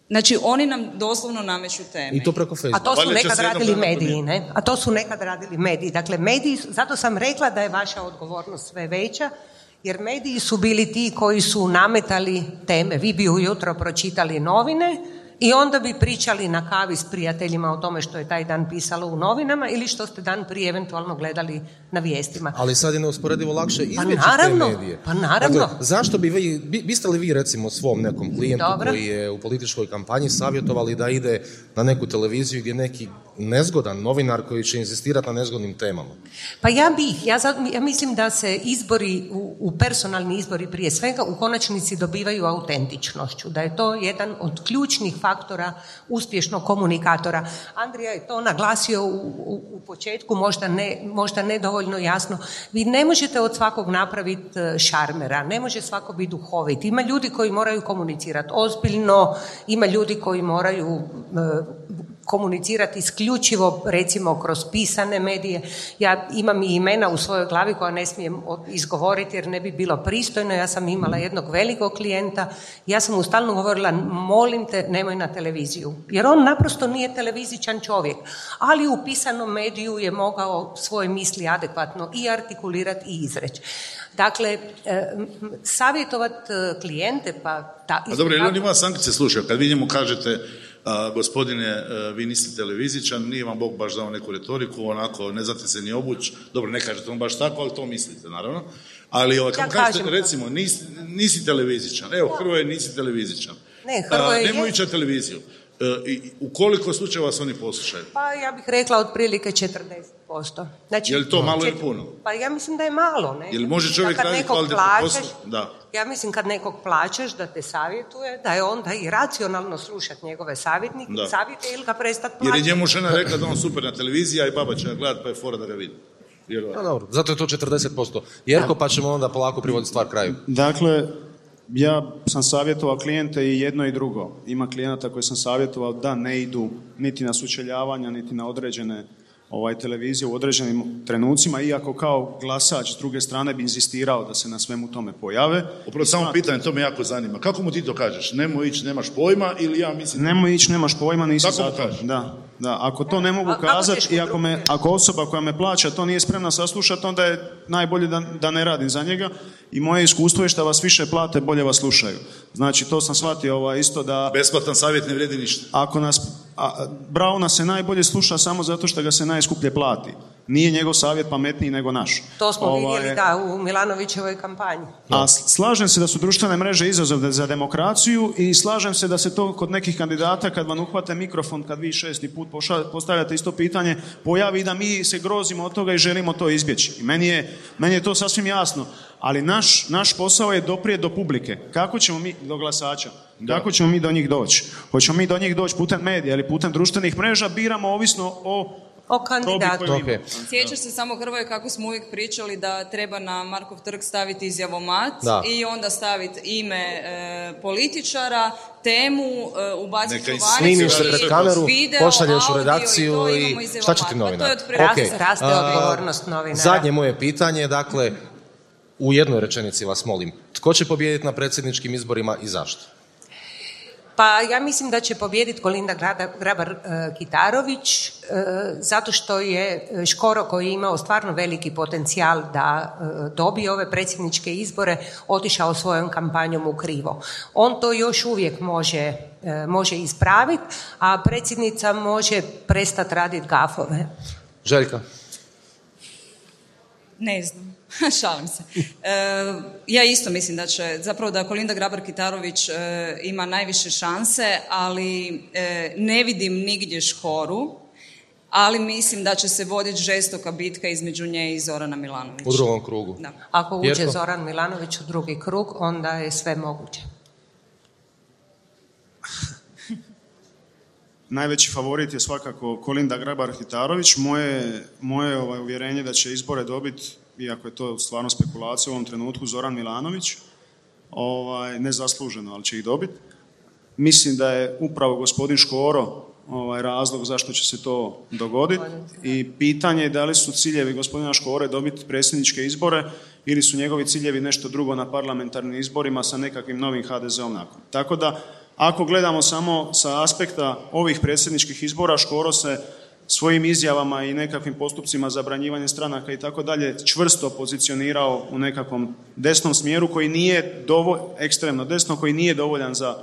S8: Znači, oni nam doslovno nameću teme.
S5: I to preko
S6: A
S5: Facebooka.
S6: to su nekad radili mediji, ne? A to su nekad radili mediji. Dakle, mediji, zato sam rekla da je vaša odgovornost sve veća, jer mediji su bili ti koji su nametali teme. Vi bi ujutro pročitali novine i onda bi pričali na kavi s prijateljima o tome što je taj dan pisalo u novinama ili što ste dan prije eventualno gledali na vijestima.
S5: Ali sad je neusporedivo lakše izbjeći
S6: naravno,
S5: te medije.
S6: pa naravno.
S5: Dakle, zašto bi vi, bi- biste li vi recimo svom nekom klijentu
S6: Dobro.
S5: koji je u političkoj kampanji savjetovali da ide na neku televiziju gdje neki nezgodan novinar koji će insistirati na nezgodnim temama?
S6: Pa ja bih, ja, sad- ja mislim da se izbori, u, u personalni izbori prije svega, u konačnici dobivaju autentičnošću, da je to jedan od ključnih faktora uspješnog komunikatora. Andrija je to naglasio u, u, u početku, možda ne, možda ne dovoljno jasno. Vi ne možete od svakog napraviti e, šarmera, ne može svako biti duhovit. Ima ljudi koji moraju komunicirati ozbiljno, ima ljudi koji moraju e, komunicirati isključivo recimo kroz pisane medije. Ja imam i imena u svojoj glavi koja ne smijem izgovoriti jer ne bi bilo pristojno. Ja sam imala jednog velikog klijenta. Ja sam mu stalno govorila molim te nemoj na televiziju. Jer on naprosto nije televizičan čovjek. Ali u pisanom mediju je mogao svoje misli adekvatno i artikulirati i izreći. Dakle, savjetovat e, klijente pa...
S7: Ta, A dobro, je on ima sankcije, slušaj, kad vi njemu kažete a, gospodine, e, vi niste televizičan, nije vam Bog baš dao neku retoriku, onako, ne znate se ni obuć, dobro, ne kažete on baš tako, ali to mislite, naravno. Ali ovaj, kad kažete, recimo, nisi, nisi televizičan, evo, Hrvoje, nisi televizičan.
S6: Ne, Hrvoje
S7: Nemoj ići televiziju. E, u koliko slučajeva vas oni poslušaju?
S6: Pa ja bih rekla otprilike 40%. Znači,
S7: je li to malo ili puno?
S6: Pa ja mislim da je malo. Ne?
S7: Je li može čovjek raditi
S6: plaćeš, Da. Ja mislim kad nekog plaćeš da te savjetuje, da je onda i racionalno slušati njegove savjetnike, da. savjete ili ga prestati plaćati.
S7: Jer je njemu žena rekla da on super na televiziji, a i baba će gledati pa je fora da ga vidi.
S5: No, dobro, zato je to 40%. Jerko, pa ćemo onda polako privoditi stvar kraju.
S9: Dakle, ja sam savjetovao klijente i jedno i drugo. Ima klijenata koji sam savjetovao da ne idu niti na sučeljavanja, niti na određene ovaj, televizije u određenim trenucima, iako kao glasač s druge strane bi inzistirao da se na svemu tome pojave.
S7: Upravo samo pitanje, to me jako zanima. Kako mu ti to kažeš? Nemoj ići, nemaš pojma ili ja mislim...
S9: Nemoj ići, nemaš pojma, nisi Kako Da, da. Ako to ne mogu kazati i ako, me, ako osoba koja me plaća to nije spremna saslušati, onda je najbolje da, da ne radim za njega i moje iskustvo je što vas više plate, bolje vas slušaju. Znači, to sam shvatio ovaj, isto da...
S7: Besplatan savjet ne vrijedi ništa.
S9: Ako nas a Brauna se najbolje sluša samo zato što ga se najskuplje plati. Nije njegov savjet pametniji nego naš.
S6: To smo ovaj, vidjeli, da, u Milanovićevoj kampanji.
S9: A slažem se da su društvene mreže izazov za demokraciju i slažem se da se to kod nekih kandidata, kad vam uhvate mikrofon, kad vi šesti put postavljate isto pitanje, pojavi da mi se grozimo od toga i želimo to izbjeći. I meni je, meni je to sasvim jasno. Ali naš, naš posao je doprijeti do publike. Kako ćemo mi, do glasača, kako ćemo mi do njih doći? Hoćemo mi do njih doći putem medija ili putem društvenih mreža, biramo ovisno o
S6: o kandidatu. Okay.
S8: Sjećaš se samo Hrvoje kako smo uvijek pričali da treba na Markov trg staviti izjavomat i onda staviti ime e, političara, temu, e, ubaciti u
S5: Snimiš se pred kameru, pošalješ u redakciju i, i šta će ti novinar?
S6: Okay. Raste odgovornost novinara.
S5: Zadnje moje pitanje, dakle, u jednoj rečenici vas molim, tko će pobijediti na predsjedničkim izborima i zašto?
S6: Pa ja mislim da će pobijediti Kolinda Grabar-Kitarović e, zato što je Škoro koji je imao stvarno veliki potencijal da e, dobije ove predsjedničke izbore otišao svojom kampanjom u krivo. On to još uvijek može, e, može ispraviti, a predsjednica može prestati raditi gafove.
S5: Željka?
S8: Ne znam. *laughs* Šalim se. E, ja isto mislim da će, zapravo da Kolinda Grabar-Kitarović e, ima najviše šanse, ali e, ne vidim nigdje škoru, ali mislim da će se voditi žestoka bitka između nje i Zorana Milanovića.
S5: U drugom krugu.
S8: Da.
S6: Ako uđe Zoran Milanović u drugi krug, onda je sve moguće. *laughs*
S9: Najveći favorit je svakako Kolinda Grabar-Hitarović. Moje, moje ovaj, uvjerenje da će izbore dobiti iako je to stvarno spekulacija u ovom trenutku, Zoran Milanović, ovaj, nezasluženo, ali će ih dobiti. Mislim da je upravo gospodin Škoro ovaj, razlog zašto će se to dogoditi i pitanje je da li su ciljevi gospodina Škore dobiti predsjedničke izbore ili su njegovi ciljevi nešto drugo na parlamentarnim izborima sa nekakvim novim HDZ-om nakon. Tako da, ako gledamo samo sa aspekta ovih predsjedničkih izbora, Škoro se svojim izjavama i nekakvim postupcima zabranjivanja stranaka i tako dalje čvrsto pozicionirao u nekakvom desnom smjeru koji nije dovolj, ekstremno desno, koji nije dovoljan za,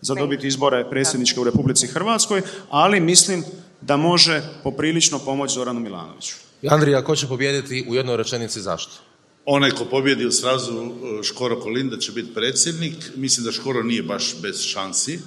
S9: za dobiti izbore predsjedničke u Republici Hrvatskoj, ali mislim da može poprilično pomoći Zoranu Milanoviću.
S5: Andrija, ko će pobijediti u jednoj rečenici zašto?
S7: Onaj ko pobjedi u srazu e, Škoro Kolinda će biti predsjednik. Mislim da Škoro nije baš bez šansi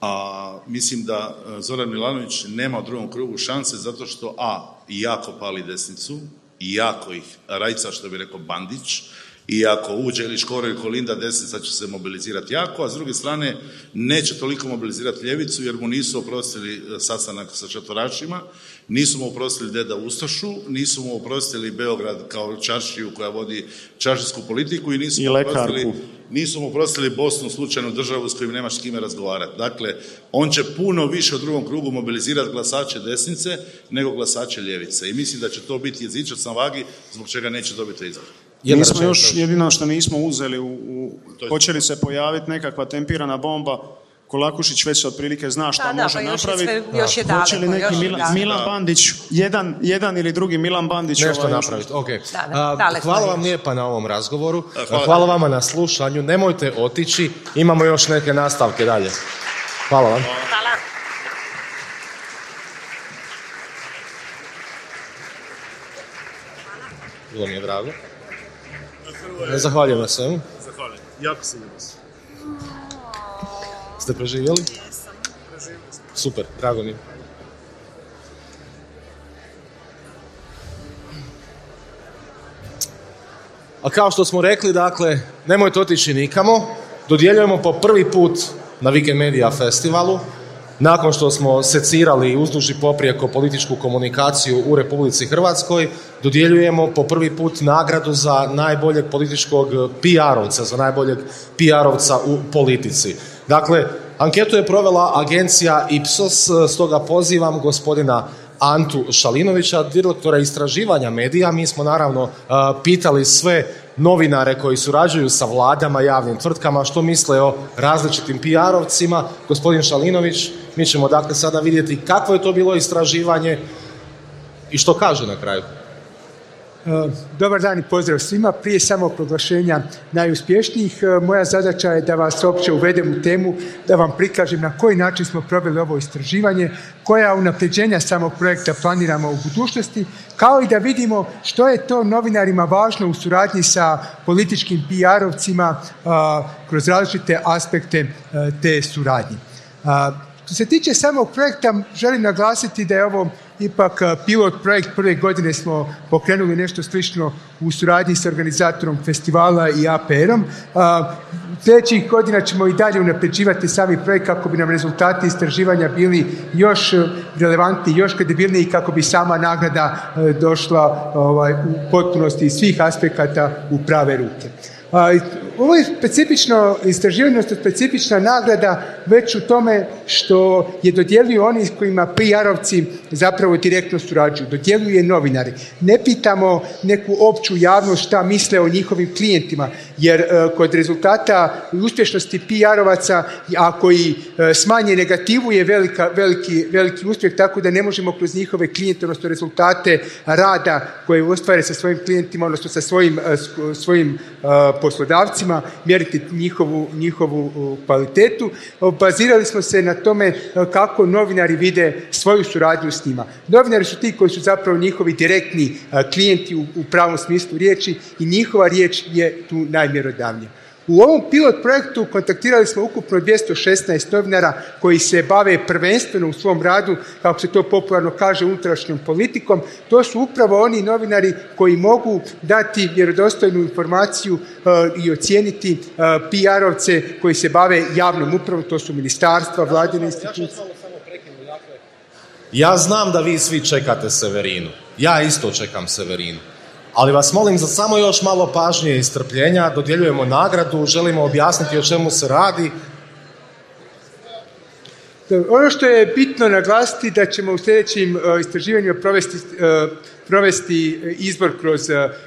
S7: a mislim da e, Zoran Milanović nema u drugom krugu šanse zato što a, jako pali desnicu jako ih rajca, što bi rekao Bandić, i ako uđe ili Škoro ili Kolinda, desnica će se mobilizirati jako, a s druge strane neće toliko mobilizirati ljevicu jer mu nisu oprostili e, sastanak sa čatorašima, nisu mu oprostili Deda Ustašu, nisu mu oprostili Beograd kao čaršiju koja vodi čaršijsku politiku i nisu
S9: I
S7: mu oprostili nisu mu oprostili Bosnu, slučajnu državu s kojim nemaš s kime razgovarati. Dakle, on će puno više u drugom krugu mobilizirati glasače desnice nego glasače ljevice. I mislim da će to biti jezičac na vagi zbog čega neće dobiti izbor.
S5: Jedna
S9: Nismo još, jedino što nismo uzeli, u, u hoće li se pojaviti nekakva tempirana bomba, Kolakušić već otprilike zna šta
S6: Da, da,
S9: može
S6: pa još je
S9: napraviti.
S6: sve- još je
S9: Hoće li
S6: daleko,
S9: neki Milan. Milan Bandić, jedan, jedan ili drugi Milan Bandić
S5: nešto
S9: ovaj, još-
S5: napraviti. Ok.
S6: Da, da,
S5: hvala vam lijepa na ovom razgovoru.
S7: hvala.
S5: Hvala vama na slušanju. Nemojte otići. Imamo još neke nastavke dalje. Hvala vam.
S6: Hvala.
S5: Bilo mi je drago. Zahvaljujem na svemu.
S7: Zahvaljujem. Jako sam ljubos.
S5: Ste preživjeli? Super, drago mi. A kao što smo rekli, dakle, nemojte otići nikamo. Dodjeljujemo po prvi put na Weekend Media Festivalu, nakon što smo secirali uzduž i poprijeko političku komunikaciju u Republici Hrvatskoj, dodjeljujemo po prvi put nagradu za najboljeg političkog PR-ovca, za najboljeg PR-ovca u politici. Dakle, anketu je provela agencija Ipsos, stoga pozivam gospodina Antu Šalinovića, direktora istraživanja medija. Mi smo naravno a, pitali sve novinare koji surađuju sa vladama, javnim tvrtkama, što misle o različitim PR-ovcima. Gospodin Šalinović, mi ćemo dakle sada vidjeti kakvo je to bilo istraživanje i što kaže na kraju.
S10: E, Dobar dan i pozdrav svima. Prije samog proglašenja najuspješnijih, e, moja zadaća je da vas opće uvedem u temu, da vam prikažem na koji način smo proveli ovo istraživanje, koja unapređenja samog projekta planiramo u budućnosti, kao i da vidimo što je to novinarima važno u suradnji sa političkim PR-ovcima a, kroz različite aspekte e, te suradnje. Što se tiče samog projekta, želim naglasiti da je ovo ipak pilot projekt. Prve godine smo pokrenuli nešto slično u suradnji sa organizatorom festivala i APR-om. Sljedećih godina ćemo i dalje unapređivati sami projekt kako bi nam rezultati istraživanja bili još e, relevantni, još kredibilniji i kako bi sama nagrada e, došla ovaj, u potpunosti svih aspekata u prave ruke. Ovo je specifično istraživanje, odnosno specifična nagrada već u tome što je dodjeljuju oni s kojima PR-ovci zapravo direktno surađuju. Dodjeljuju je novinari. Ne pitamo neku opću javnost šta misle o njihovim klijentima, jer e, kod rezultata i uspješnosti PR-ovaca, ako i e, smanje negativu je velika, veliki, veliki uspjeh, tako da ne možemo kroz njihove klijente, odnosno rezultate rada koje ostvare sa svojim klijentima, odnosno sa svojim, e, svojim e, poslodavcima, mjeriti njihovu, njihovu kvalitetu. Bazirali smo se na tome uh, kako novinari vide svoju suradnju s njima. Novinari su ti koji su zapravo njihovi direktni uh, klijenti u pravom smislu riječi i njihova riječ je tu najmjerodavnija. U ovom pilot projektu kontaktirali smo ukupno 216 novinara koji se bave prvenstveno u svom radu, kako se to popularno kaže, unutrašnjom politikom. To su upravo oni novinari koji mogu dati vjerodostojnu informaciju uh, i ocijeniti uh, PR-ovce koji se bave javnom upravom, to su ministarstva, vladine institucije.
S5: Ja znam da vi svi čekate Severinu. Ja isto čekam Severinu. Ali vas molim za samo još malo pažnje i strpljenja. Dodjeljujemo nagradu, želimo objasniti o čemu se radi.
S10: Ono što je bitno naglasiti da ćemo u sljedećim e, istraživanjima provesti, e, provesti e, izbor kroz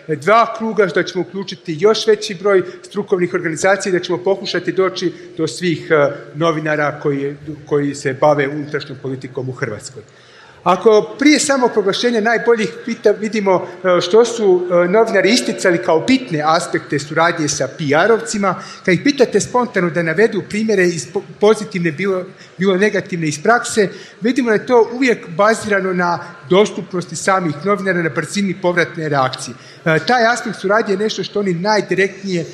S10: dva kruga, da ćemo uključiti još veći broj strukovnih organizacija i da ćemo pokušati doći do svih novinara koji, koji se bave unutrašnjom politikom u Hrvatskoj. Ako prije samog proglašenja najboljih pita, vidimo e, što su e, novinari isticali kao bitne aspekte suradnje sa PR-ovcima, kad ih pitate spontano da navedu primjere iz po- pozitivne, bilo, bilo negativne iz prakse, vidimo da je to uvijek bazirano na dostupnosti samih novinara, na brzini povratne reakcije. E, Taj aspekt suradnje je nešto što oni najdirektnije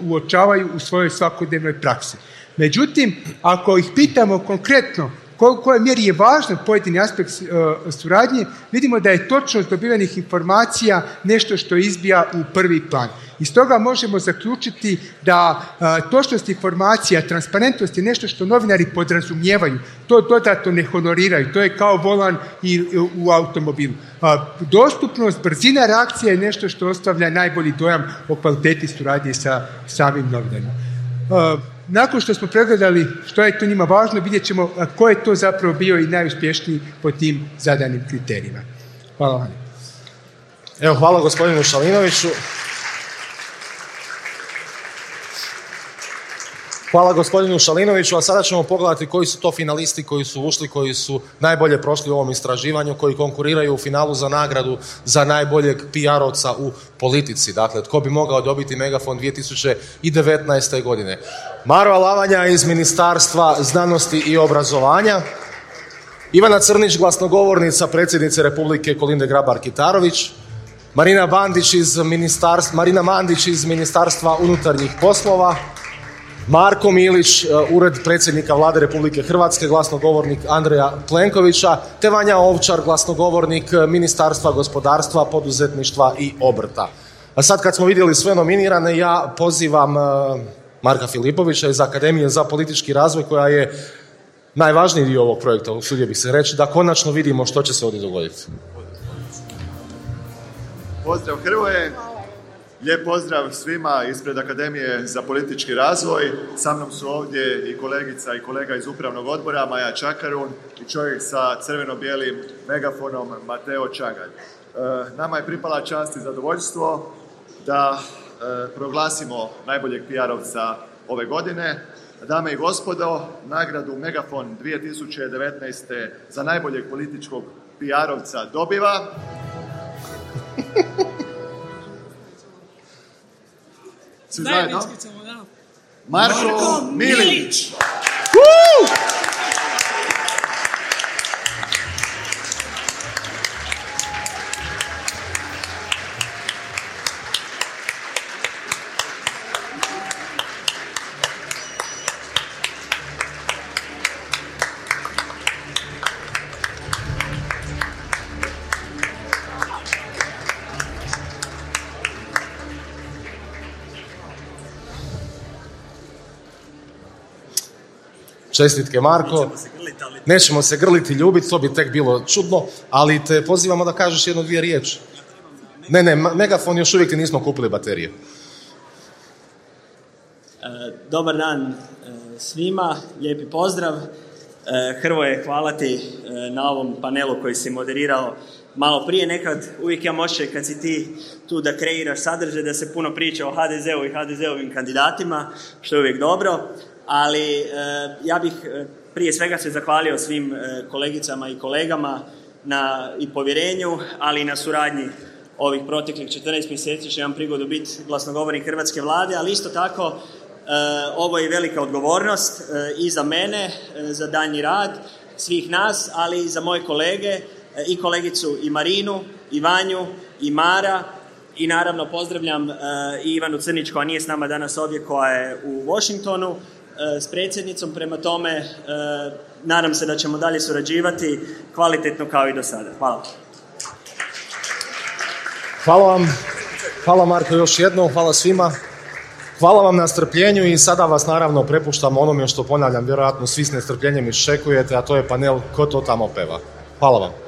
S10: uočavaju u svojoj svakodnevnoj praksi. Međutim, ako ih pitamo konkretno u kojoj mjeri je važan pojedini aspekt e, suradnje, vidimo da je točnost dobivenih informacija nešto što izbija u prvi plan. I stoga možemo zaključiti da e, točnost informacija, transparentnost je nešto što novinari podrazumijevaju. To dodatno ne honoriraju. To je kao volan i u automobilu. Dostupnost, brzina reakcija je nešto što ostavlja najbolji dojam o kvaliteti suradnje sa samim novinarima. Nakon što smo pregledali što je to njima važno, vidjet ćemo ko je to zapravo bio i najuspješniji po tim zadanim kriterijima. Hvala vam.
S5: Evo, hvala gospodinu Šalinoviću. Hvala gospodinu Šalinoviću, a sada ćemo pogledati koji su to finalisti koji su ušli, koji su najbolje prošli u ovom istraživanju, koji konkuriraju u finalu za nagradu za najboljeg PR-ovca u politici. Dakle, tko bi mogao dobiti Megafon 2019. godine. Marva Lavanja iz Ministarstva znanosti i obrazovanja. Ivana Crnić, glasnogovornica predsjednice Republike Kolinde Grabar-Kitarović. Marina Bandić iz Marina Mandić iz Ministarstva unutarnjih poslova. Marko Milić, e, ured predsjednika Vlade Republike Hrvatske, glasnogovornik Andreja Plenkovića, te Vanja Ovčar, glasnogovornik Ministarstva gospodarstva, poduzetništva i obrta. A sad kad smo vidjeli sve nominirane, ja pozivam e, Marka Filipovića iz Akademije za politički razvoj, koja je najvažniji dio ovog projekta, usudio bih se reći, da konačno vidimo što će se ovdje dogoditi.
S11: Pozdrav Hrvoje, Lijep pozdrav svima ispred Akademije za politički razvoj. Sa mnom su ovdje i kolegica i kolega iz upravnog odbora Maja Čakarun i čovjek sa crveno-bijelim megafonom Mateo Čagalj. E, nama je pripala čast i zadovoljstvo da e, proglasimo najboljeg PR-ovca ove godine. Dame i gospodo, nagradu Megafon 2019. za najboljeg političkog PR-ovca dobiva... *laughs* Svi zajedno? Marko, Marko Milić.
S5: Čestitke Marko. Nećemo se grliti, ljubiti, to bi tek bilo čudno, ali te pozivamo da kažeš jednu dvije riječi. Ne, ne, megafon još uvijek nismo kupili baterije.
S12: E, dobar dan e, svima, lijepi pozdrav. E, Hrvoje, hvala ti na ovom panelu koji si moderirao malo prije. Nekad uvijek ja moće kad si ti tu da kreiraš sadržaj, da se puno priča o HDZ-u i HDZ-ovim kandidatima, što je uvijek dobro ali e, ja bih e, prije svega se zahvalio svim e, kolegicama i kolegama na i povjerenju, ali i na suradnji ovih proteklih 14 mjeseci što imam prigodu biti glasnogovornik Hrvatske vlade, ali isto tako ovo je velika odgovornost i za mene, za daljnji rad svih nas, ali i za moje kolege i kolegicu i Marinu, i Vanju, i Mara, i naravno pozdravljam i Ivanu Crnić koja nije s nama danas ovdje, koja je u Washingtonu, s predsjednicom, prema tome e, nadam se da ćemo dalje surađivati kvalitetno kao i do sada. Hvala.
S5: Hvala vam. Hvala Marko još jednom, hvala svima. Hvala vam na strpljenju i sada vas naravno prepuštam onome što ponavljam, vjerojatno svi s nestrpljenjem iščekujete, a to je panel Ko to tamo peva. Hvala vam.